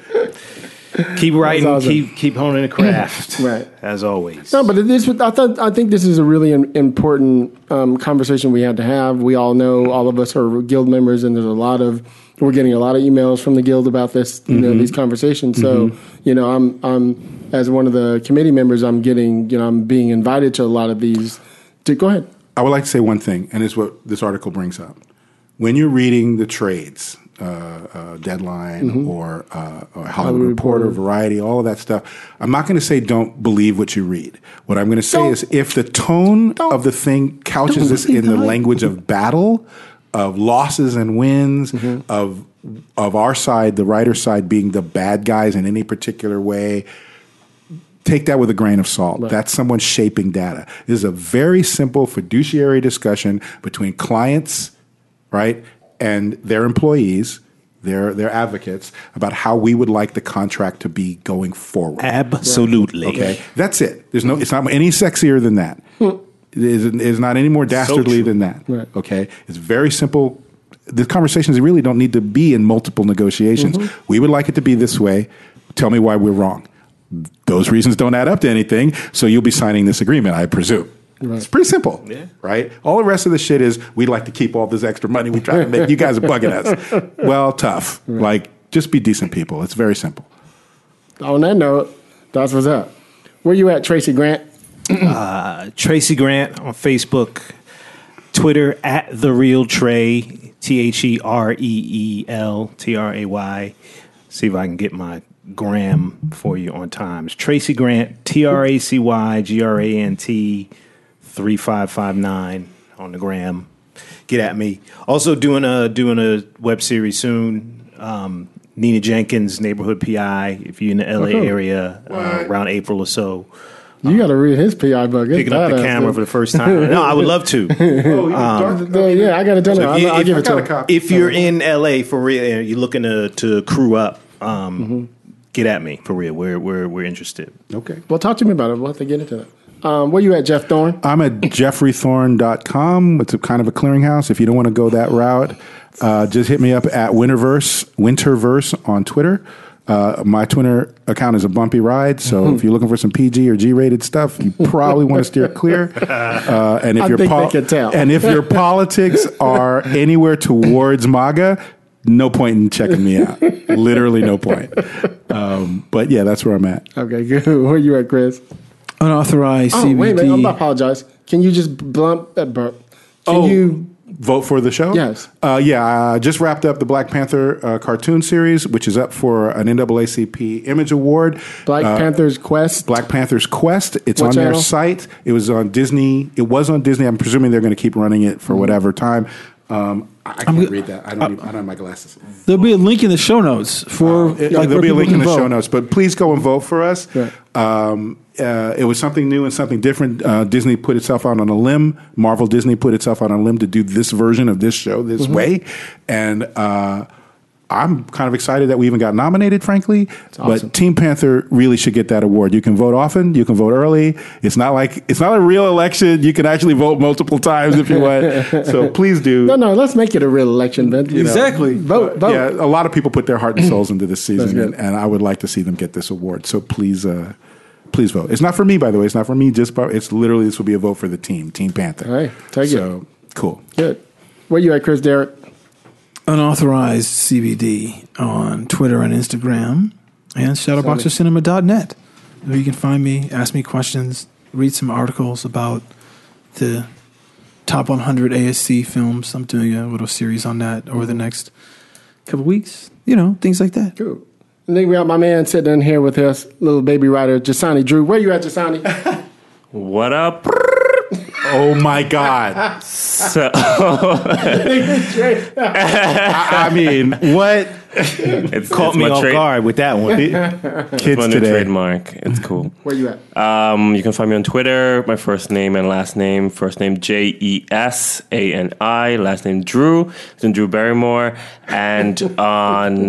Keep writing, awesome. keep keep honing the craft. Right. As always. No, but this I thought I think this is a really important um, conversation we had to have. We all know all of us are guild members, and there's a lot of we're getting a lot of emails from the guild about this, you know, these conversations. So, you know, I'm I'm as one of the committee members, I'm getting you know I'm being invited to a lot of these. To go ahead. I would like to say one thing, and it's what this article brings up. When you're reading the trades, uh, uh, Deadline or, uh, or Hollywood Reporter, Variety, all of that stuff, I'm not going to say don't believe what you read. What I'm going to say Don't- is if the tone don't- of the thing couches this in the language of battle, of losses and wins, of of our side, the writer side being the bad guys in any particular way, take that with a grain of salt. That's someone shaping data. This is a very simple fiduciary discussion between clients, right, and their employees, their their advocates about how we would like the contract to be going forward. Absolutely. Okay, that's it. There's no. It's not any sexier than that. It is, it is not any more dastardly true. than that. Right. Okay, it's very simple. The conversations really don't need to be in multiple negotiations. Mm-hmm. We would like it to be this way. Tell me why we're wrong. Those reasons don't add up to anything, so you'll be signing this agreement, I presume. It's pretty simple, Yeah. right? All the rest of the shit is we'd like to keep all this extra money we try to make. You guys are bugging us. Well, tough. Like, just be decent people. It's very simple. On that note, that's what's up. Where you at, Tracy Grant? Uh, Tracy Grant on Facebook, Twitter at the real Trey, T H E R E E L T R A Y. See if I can get my gram for you on times. Tracy Grant, T R A C Y G R A N T three five five nine on the gram. Get at me. Also doing a doing a web series soon. Um, Nina Jenkins, neighborhood PI. If you're in the LA Oh. area uh, around April or so, You got to read his PI book. It's picking up the camera dude. for the first time. No, I would love to. Uh, yeah, I got to tell him. if I'll, if, I'll if, give it to him. If you're in LA for real, and you're looking to to crew up, um, get at me for real. We're we're we're interested. Okay. Well, talk to me about it. We'll have to get into that. Um, where you at, Jeff Thorne? I'm at geoffreythorne.com. It's a kind of a clearinghouse. If you don't want to go that route, uh, just hit me up at Winterverse, Winterverse on Twitter. Uh, my Twitter account is a bumpy ride, so if you're looking for some PG or G-rated stuff, you probably want to steer clear. Uh, and if I your think they can tell. and if your politics are anywhere towards MAGA, no point in checking me out. Literally, no point. Um, but yeah, that's where I'm at. Okay, good. Where you at, Chris? Unauthorized Oh, CBD. wait a minute. I'm, I apologize. Can you just blump that burp? Can Oh. you? Vote for the show? Yes. Uh, yeah, I just wrapped up the Black Panther uh, cartoon series, which is up for an NAACP Image Award. Black Uh, Panther's Quest. Black Panther's Quest. It's What on channel? their site. It was on Disney. It was on Disney. I'm presuming they're going to keep running it Mm-hmm. for whatever time. Um, I I can't read that. I don't. Even, I don't have my glasses. There'll be a link in the show notes for Uh, like, there'll be a link in the vote. show notes, but please go and vote for us. Right. Um, uh, it was something new and something different. Uh, Disney put itself out on a limb. Marvel Disney put itself out on a limb to do this version of this show this Mm-hmm. way, and uh, I'm kind of excited that we even got nominated. Frankly, awesome. but Team Panther really should get that award. You can vote often. You can vote early. It's not like it's not a real election. You can actually vote multiple times if you want. so please do. No, no, let's make it a real election, Ben. You know. Exactly. Vote, vote. Yeah, a lot of people put their heart and souls into this season, and, and I would like to see them get this award. So please, uh, please vote. It's not for me, by the way. It's not for me. Just by, it's literally this will be a vote for the team, Team Panther. All right, take it. so, Cool. Good. Where you at, Chris Derrick? Unauthorized CBD on Twitter and Instagram, and shadowboxercinema.net, where you can find me, ask me questions, read some articles about the top 100 ASC films. I'm doing a little series on that over the next couple weeks. You know, things like that. Cool. And then we got my man sitting in here with us, little baby writer, Jesani Drew. Where you at, Jesani? What up? Oh my God! So, I, I mean, what it's, Caught it's me off trade- guard with that one. kids My new today? trademark. It's cool. Where you at? Um, you can find me on Twitter. My first name and last name. First name J E S A N I. Last name Drew. It's in Drew Barrymore. And on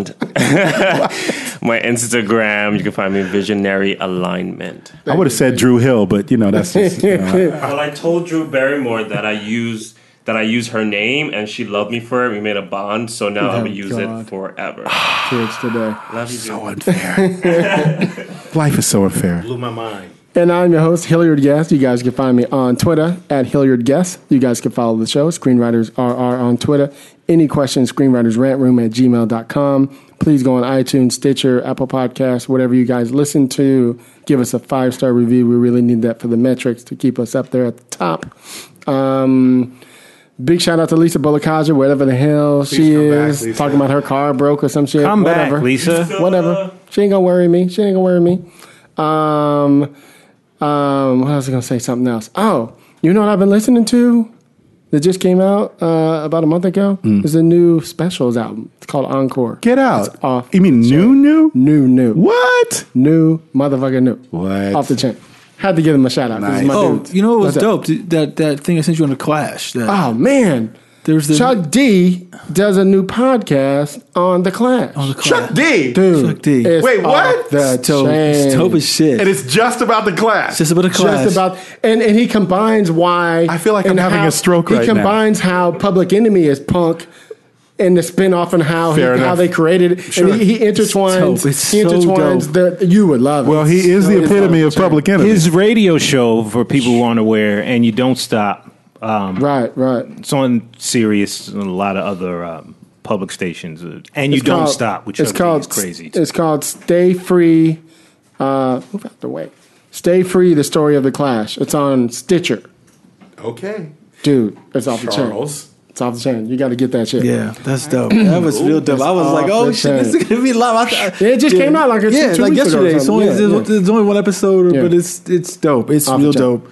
my Instagram, you can find me Visionary Alignment. I would have said Drew Hill, but you know that's just, you know, Well, I told Drew Barrymore that I use that I use her name, and she loved me for it. We made a bond, so now I'm gonna use God. it forever. Cheers today. Love you, so Drew. unfair. Life is so unfair. Blew my mind. And I'm your host, Hilliard Guess. You guys can find me on Twitter at Hilliard Guess. You guys can follow the show, Screenwriters RR on Twitter. Any questions, screenwritersrantroom at gmail.com. Please go on iTunes, Stitcher, Apple Podcasts, whatever you guys listen to. Give us a five star review. We really need that for the metrics to keep us up there at the top. Um, big shout out to Lisa Bolekaja, wherever the hell she come back, is, talking about her car broke or some shit. Come back, whatever. Lisa. Whatever. She ain't gonna worry me. She ain't gonna worry me. Um, um, what else was I gonna say? Something else. Oh, you know what I've been listening to? That just came out uh, about a month ago. Is a new specials album. It's called Encore. Get out. It's off. You mean new, new? New, new. What? New motherfucker new. What? Off the chain. Had to give him a shout out. 'cause it's Nice. my Oh, dudes. you know what was What's up? dope? That that thing I sent you on the Clash. That, Oh man. There's the Chuck D does a new podcast on the Clash. on the Clash. Chuck D. Dude, Chuck D. Wait, what? off The It's dope. It's dope as shit. And it's just about the Clash. It's just about the Clash. just about and, and he combines why I feel like and I'm having how- a stroke he right now. combines how public enemy is punk and the spin-off and how he, how they created it Sure. and he, he intertwines dope. It's he so intertwines the you would love it well, he is the epitome of public enemy. His radio show for people who aren't aware, and you don't stop. Um, right right It's on Sirius and a lot of other um, public stations, uh, and you It's don't called- stop, which it's is called crazy. it's called stay free uh move out the way stay free the story of the clash it's on stitcher okay. dude it's off the chain It's off the chain you got to get that shit Yeah, that's dope. That was real dope. I was like, oh shit, this is gonna be live. I Yeah, it just came out like it's a- yeah, two like weeks ago yesterday. It's only, Yeah, there's, yeah. there's only one episode, Yeah. but it's it's dope. It's Off real dope.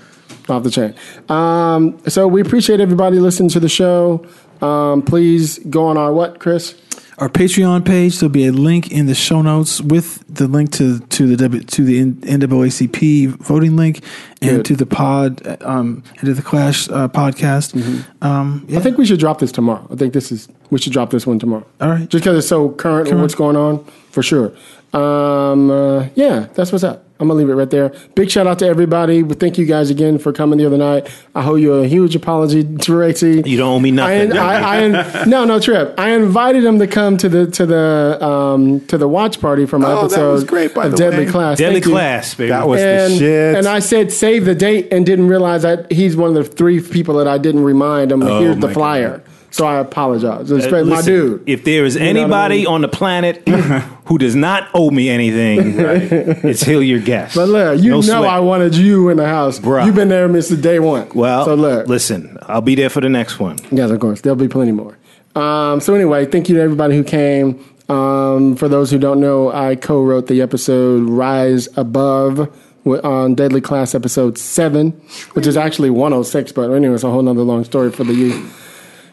off the chain. Um, so we appreciate everybody listening to the show. Um, please go on our what, Chris? Our Patreon page. There'll be a link in the show notes with the link to to the W- to the NAACP voting link and Good. to the pod um and to the Clash uh, podcast. Um, yeah. I think we should drop this tomorrow. I think this is we should drop this one tomorrow. All right. just because it's so current, with what's going on for sure. Um, uh, yeah, that's what's up. I'm gonna leave it right there. Big shout out to everybody. Thank you guys again for coming the other night. I owe you a huge apology, Tracy. You don't owe me I, nothing. I, I, no, no, Trip. I invited him to come to the to the um, to the watch party from an Oh, that was great, by of the Deadly way. Class. Deadly Thank you. class, baby. That was and, the shit. and I said save the date and didn't realize that he's one of the three people that I didn't remind him. Oh, Here's the my flyer. So I apologize. Uh, my dude. If there is know I anybody mean? on the planet who does not owe me anything, it's Hilliard Guess. But look, you No know sweat. I wanted you in the house. Bruh. You've been there since day one. Well, so look, listen, I'll be there for the next one. Yes, of course. There'll be plenty more. Um, so anyway, thank you to everybody who came. Um, for those who don't know, I co-wrote the episode "Rise Above" on Deadly Class episode seven, which is actually 106. But anyway, it's a whole nother long story for the youth.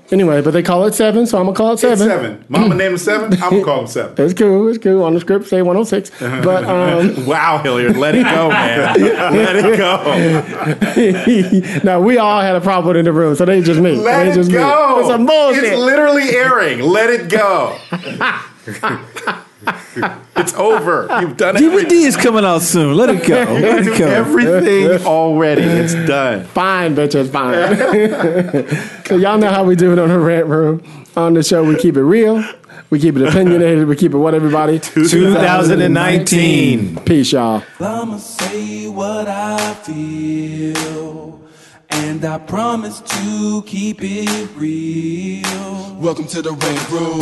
Anyway, but they call it seven, so I'm gonna call it seven. It's seven. Mama named him seven. I'm gonna call him seven. It's cool. It's cool. On the script, say 106. But um, Wow, Hilliard, let it go, man. let it go. now we all had a problem in the room, so they just me. Let they it just go. Me. It's a bullshit. It's literally airing. Let it go. it's over. You've done it. DVD everything. is coming out soon. Let it go. Let it go. everything already. It's done. fine, bitches, fine. so y'all know how we do it on the rant room. On the show, we keep it real. We keep it opinionated. We keep it what everybody. 2019. Peace, y'all. I'ma say what I feel. And I promise to keep it real. Welcome to the Rant Room.